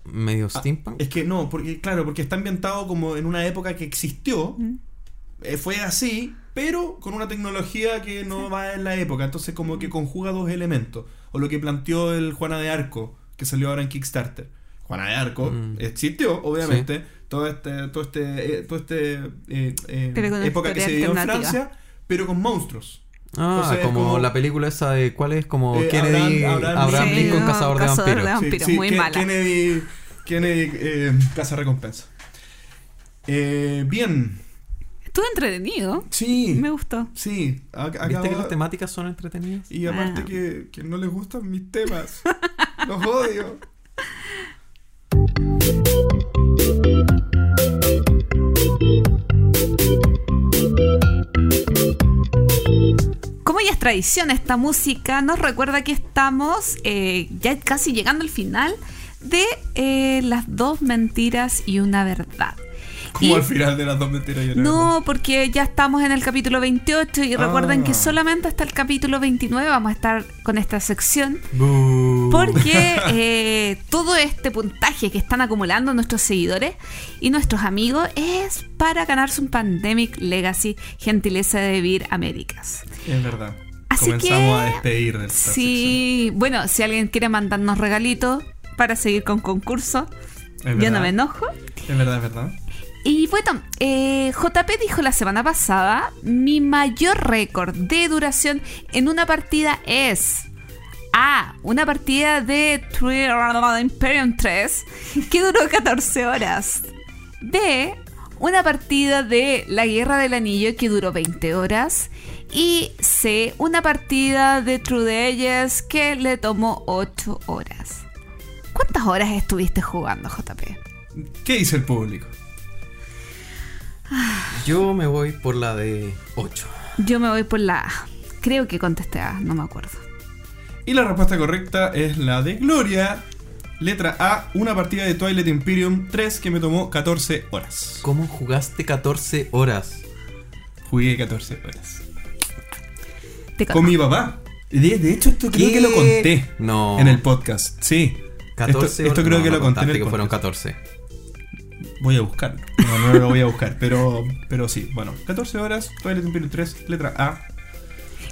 Medio
Ah,
steampunk.
Es que no, porque claro, porque está ambientado como en una época que existió.
¿Mm?
eh, fue así, pero con una tecnología que no va en la época. Entonces, como que conjuga dos elementos. O lo que planteó el Juana de Arco, que salió ahora en Kickstarter. Juana de Arco
Mm.
existió, obviamente. Todo este, todo este, eh, todo este eh, eh, época que se dio en. Francia, pero con monstruos.
Ah,
entonces es
como,
como-
la película esa de. ¿Cuál es? Como
Eh,
Kennedy.
Abraham-
Abraham,
Abraham
Sí,
Lincoln,
no,
cazador de
cazador de
vampiros.
vampiros. Vampiro, muy
Ke-
mala.
Kennedy, Kennedy eh, Casa Recompensa. Eh, bien,
Estuvo entretenido.
sí,
Me gustó.
sí. a-
¿Viste
acabo-
que las temáticas son entretenidas?
Y aparte
Ah.
que, que no les gustan mis temas. Los odio.
Como ya es tradición, esta música nos recuerda que estamos eh, ya casi llegando al final de eh, las dos mentiras y una verdad.
Como
Y-
al final de las dos mentiras y una.
No, porque ya estamos en el capítulo 28 y recuerden
Ah.
que solamente hasta el capítulo 29 vamos a estar con esta sección
Boo.
porque eh, todo este puntaje que están acumulando nuestros seguidores y nuestros amigos es para ganarse un Pandemic Legacy gentileza de Vir Américas.
Es verdad.
Así
Comenzamos
que-
a despedir de esta sección.
Sí, bueno, si alguien quiere mandarnos regalitos para seguir con concurso,
Es
yo
verdad.
no me enojo.
Es verdad, es verdad.
Y bueno, eh, JP dijo la semana pasada, mi mayor récord de duración en una partida es... A. Una partida de Imperium 3 que duró 14 horas. B. Una partida de La Guerra del Anillo que duró 20 horas. Y C. Una partida de True Ages que le tomó 8 horas. ¿Cuántas horas estuviste jugando, JP?
¿Qué dice el público?
Yo me voy por la de 8.
Yo me voy por la A. Creo que contesté A, no me acuerdo.
Y la respuesta correcta es la de Gloria. Letra A, una partida de Twilight Imperium 3 que me tomó 14 horas.
¿Cómo jugaste 14 horas?
Jugué 14 horas.
Te
Con mi papá. De, de hecho, esto creo
¿Qué?
que lo conté
No.
en el podcast. Sí.
14
esto, esto creo
No,
que
no
lo conté en el
que fueron
podcast.
14.
Voy a buscarlo. No, no lo voy a buscar, pero, pero sí. Bueno, 14 horas, Twilight Imperium 3, letra A.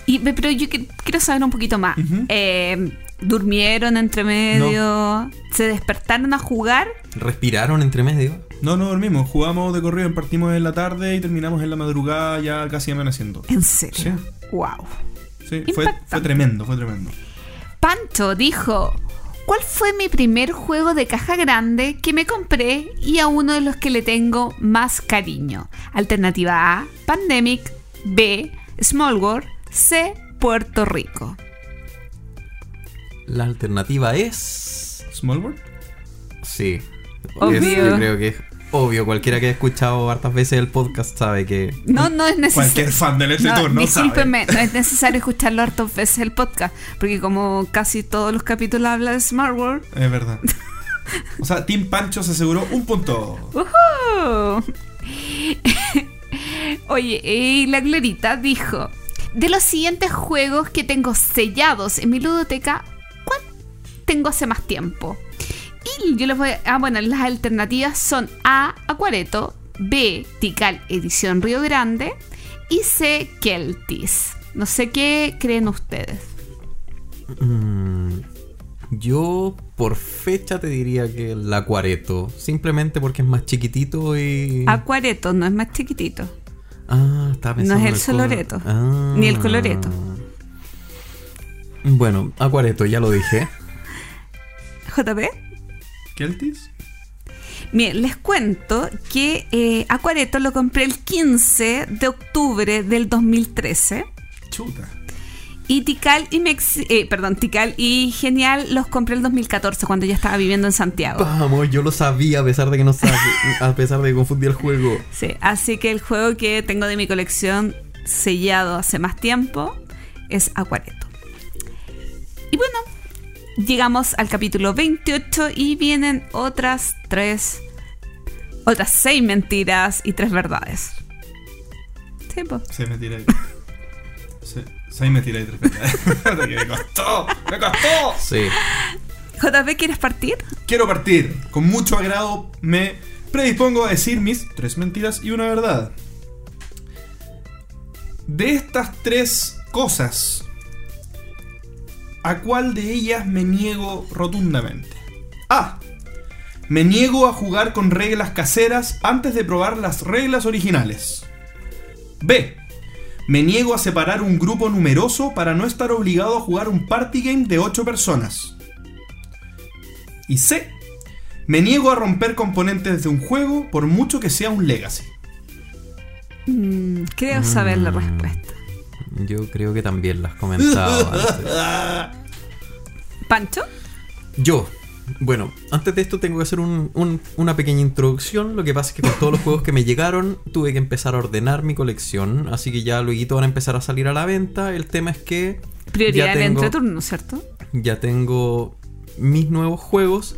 Y, pe- pero yo que- quiero saber un poquito más. Eh, ¿Durmieron entre medio? ¿Se despertaron a jugar?
¿Respiraron entre medio?
No, no dormimos. Jugamos de corrido, partimos en la tarde y terminamos en la madrugada ya casi amaneciendo.
¿En serio?
Sí.
Wow.
Sí, fue, fue tremendo, fue tremendo.
Pancho dijo, ¿cuál fue mi primer juego de caja grande que me compré y a uno de los que le tengo más cariño? Alternativa A, Pandemic, B, Small World, C, Puerto Rico.
La alternativa es.
¿Small World?
Sí.
Obvio.
Es- yo creo que es obvio. Cualquiera que haya escuchado hartas veces el podcast sabe que.
No, no es necesario.
Cualquier fan del este
No,
turno
discúlpeme, no es necesario escucharlo hartas veces el podcast, porque como casi todos los capítulos habla de Smart World.
Es verdad. O sea, Team Pancho se aseguró un punto.
¡Uhú! Oye, y la Glorita dijo: De los siguientes juegos que tengo sellados en mi ludoteca, ¿cuál tengo hace más tiempo? Y yo les voy a. Ah, bueno, las alternativas son A. Acuareto, B. Tikal Edición Río Grande y C. Keltis. No sé qué creen ustedes.
Mm, yo por fecha te diría que el Acuareto. Simplemente porque es más chiquitito y.
Acuareto no es más chiquitito.
Ah, estaba
No
pensando
es
en
el
color.
Soloreto,
Ah.
ni el Coloreto.
Bueno, Acuareto, ya lo dije.
JP.
¿Keltis?
Miren, les cuento que eh, Acuareto lo compré el 15 de octubre del 2013.
Chuta.
Y Tikal y Mexi eh, perdón, Tikal y Genial los compré el 2014 cuando ya estaba viviendo en Santiago.
Vamos, yo lo sabía a pesar de que no sabía, a pesar de que confundí el juego.
Sí, así que el juego que tengo de mi colección sellado hace más tiempo es Acuareto. Y bueno, llegamos al capítulo 28 y vienen otras tres, otras seis mentiras y tres verdades. Sí, po.
Se me tira ahí. Se, se me tira ahí tres veces. ¡Me costó! ¡Me costó!
Sí.
JP, ¿quieres partir?
Quiero partir. Con mucho agrado me predispongo a decir mis tres mentiras y una verdad. De estas tres cosas, ¿a cuál de ellas me niego rotundamente? A. Me niego a jugar con reglas caseras antes de probar las reglas originales. B. Me niego a separar un grupo numeroso para no estar obligado a jugar un party game de 8 personas. Y C. Me niego a romper componentes de un juego por mucho que sea un legacy.
Mm, creo saber la
Mm.
respuesta.
Yo creo que también las has comentado antes.
¿Pancho?
Yo, bueno, antes de esto tengo que hacer un- un- una pequeña introducción. Lo que pasa es que con todos los juegos que me llegaron tuve que empezar a ordenar mi colección. Así que ya luego van a empezar a salir a la venta. El tema es que
Prioridad
ya tengo,
entreturno, ¿cierto?
ya tengo mis nuevos juegos.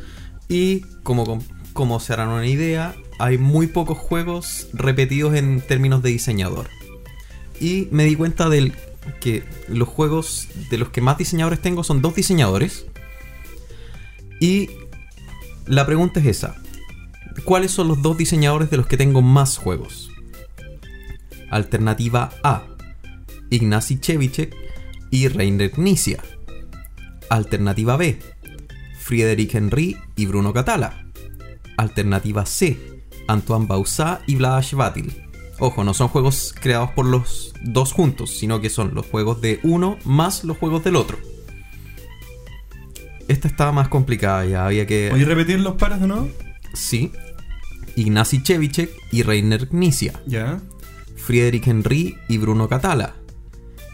Y como, como se harán una idea, hay muy pocos juegos repetidos en términos de diseñador. Y me di cuenta del que los juegos de los que más diseñadores tengo son dos diseñadores. Y la pregunta es esa. ¿Cuáles son los dos diseñadores de los que tengo más juegos? Alternativa A. Ignacy Chevicek y Reiner Knizia. Alternativa B. Friedrich Henry y Bruno Catala. Alternativa C. Antoine Bausat y Vlad Vatil. Ojo, no son juegos creados por los dos juntos, sino que son los juegos de uno más los juegos del otro. Esta estaba más complicada ya, había que...
¿Voy a repetir los pares de nuevo?
Sí. Ignacy Chevicek y Reiner Knizia.
Ya.
Friedrich Henry y Bruno Catala.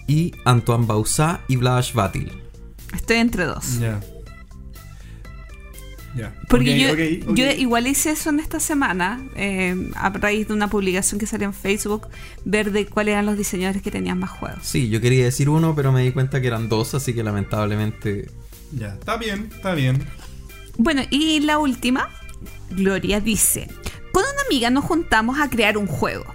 Y Antoine Bausat y Vlad Vatil.
Estoy entre dos.
Ya.
Porque yo, yo igual hice eso en esta semana, eh, a raíz de una publicación que salió en Facebook, ver de cuáles eran los diseñadores que tenían más juegos.
Sí, yo quería decir uno, pero me di cuenta que eran dos, así que lamentablemente...
Ya. Está bien, está bien.
Bueno, y la última, Gloria dice, con una amiga nos juntamos a crear un juego.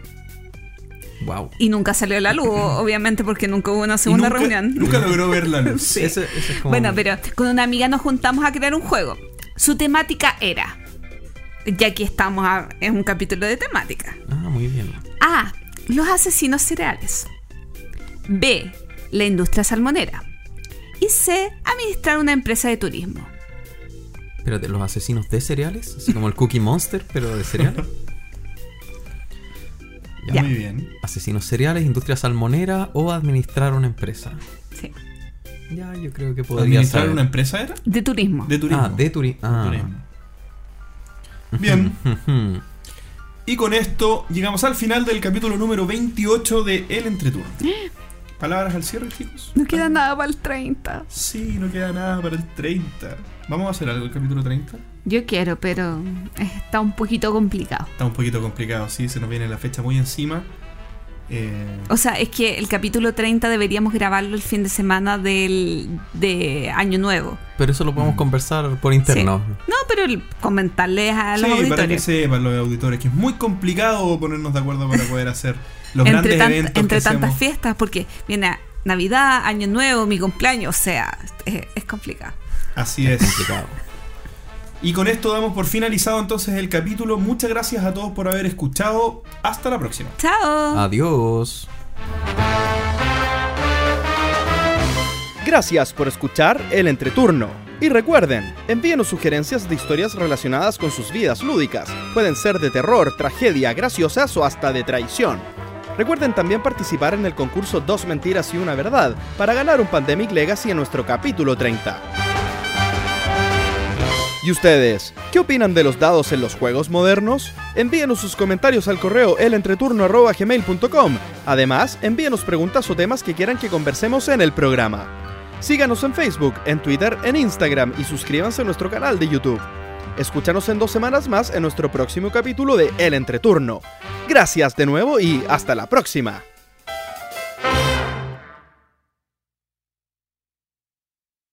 Wow.
Y nunca salió a la luz, obviamente, porque nunca hubo una segunda
nunca,
reunión.
Nunca logró ver la luz.
Sí.
Ese- ese es como-
Bueno, pero con una amiga nos juntamos a crear un juego. Su temática era, ya que estamos a- en un capítulo de temática.
Ah, muy bien.
A. Los asesinos cereales. B. La industria salmonera. Y C. Administrar una empresa de turismo.
Espérate, ¿los asesinos de cereales? Así como el Cookie Monster, pero de cereales.
Ya.
Muy bien.
Asesinos cereales, industria salmonera o administrar una empresa.
Sí.
Ya, yo creo que podría
¿Administrar
saber.
una empresa era?
De turismo.
De turismo.
Ah, de turi- ah.
Turismo. Bien. Y con esto llegamos al final del capítulo número 28 de El Entreturno. Palabras al cierre, chicos.
No queda nada para el 30.
Sí, no queda nada para el 30. ¿Vamos a hacer algo el capítulo 30?
Yo quiero, pero está un poquito complicado.
Está un poquito complicado, sí, se nos viene la fecha muy encima. Eh,
O sea, es que el capítulo 30 deberíamos grabarlo el fin de semana del, de Año Nuevo.
Pero eso lo
Mm.
podemos conversar por interno.
No, pero el- comentarles a los
sí, para que sepan los auditores que es muy complicado ponernos de acuerdo para poder hacer los
entre
grandes
tant-
eventos
entre
que
tantas
hacemos.
fiestas, porque viene Navidad, Año Nuevo, mi cumpleaños, o sea, es, es complicado.
Así es.
Complicado.
Y con esto damos por finalizado entonces el capítulo. Muchas gracias a todos por haber escuchado. Hasta la próxima.
Chao.
Adiós.
Gracias por escuchar El Entreturno. Y recuerden, envíenos sugerencias de historias relacionadas con sus vidas lúdicas. Pueden ser de terror, tragedia, graciosas o hasta de traición. Recuerden también participar en el concurso Dos Mentiras y Una Verdad para ganar un Pandemic Legacy en nuestro capítulo 30. ¿Y ustedes? ¿Qué opinan de los dados en los juegos modernos? Envíenos sus comentarios al correo elentreturno.gmail.com. Además, envíenos preguntas o temas que quieran que conversemos en el programa. Síganos en Facebook, en Twitter, en Instagram y suscríbanse a nuestro canal de YouTube. Escúchanos en dos semanas más en nuestro próximo capítulo de El Entreturno. Gracias de nuevo y hasta la próxima.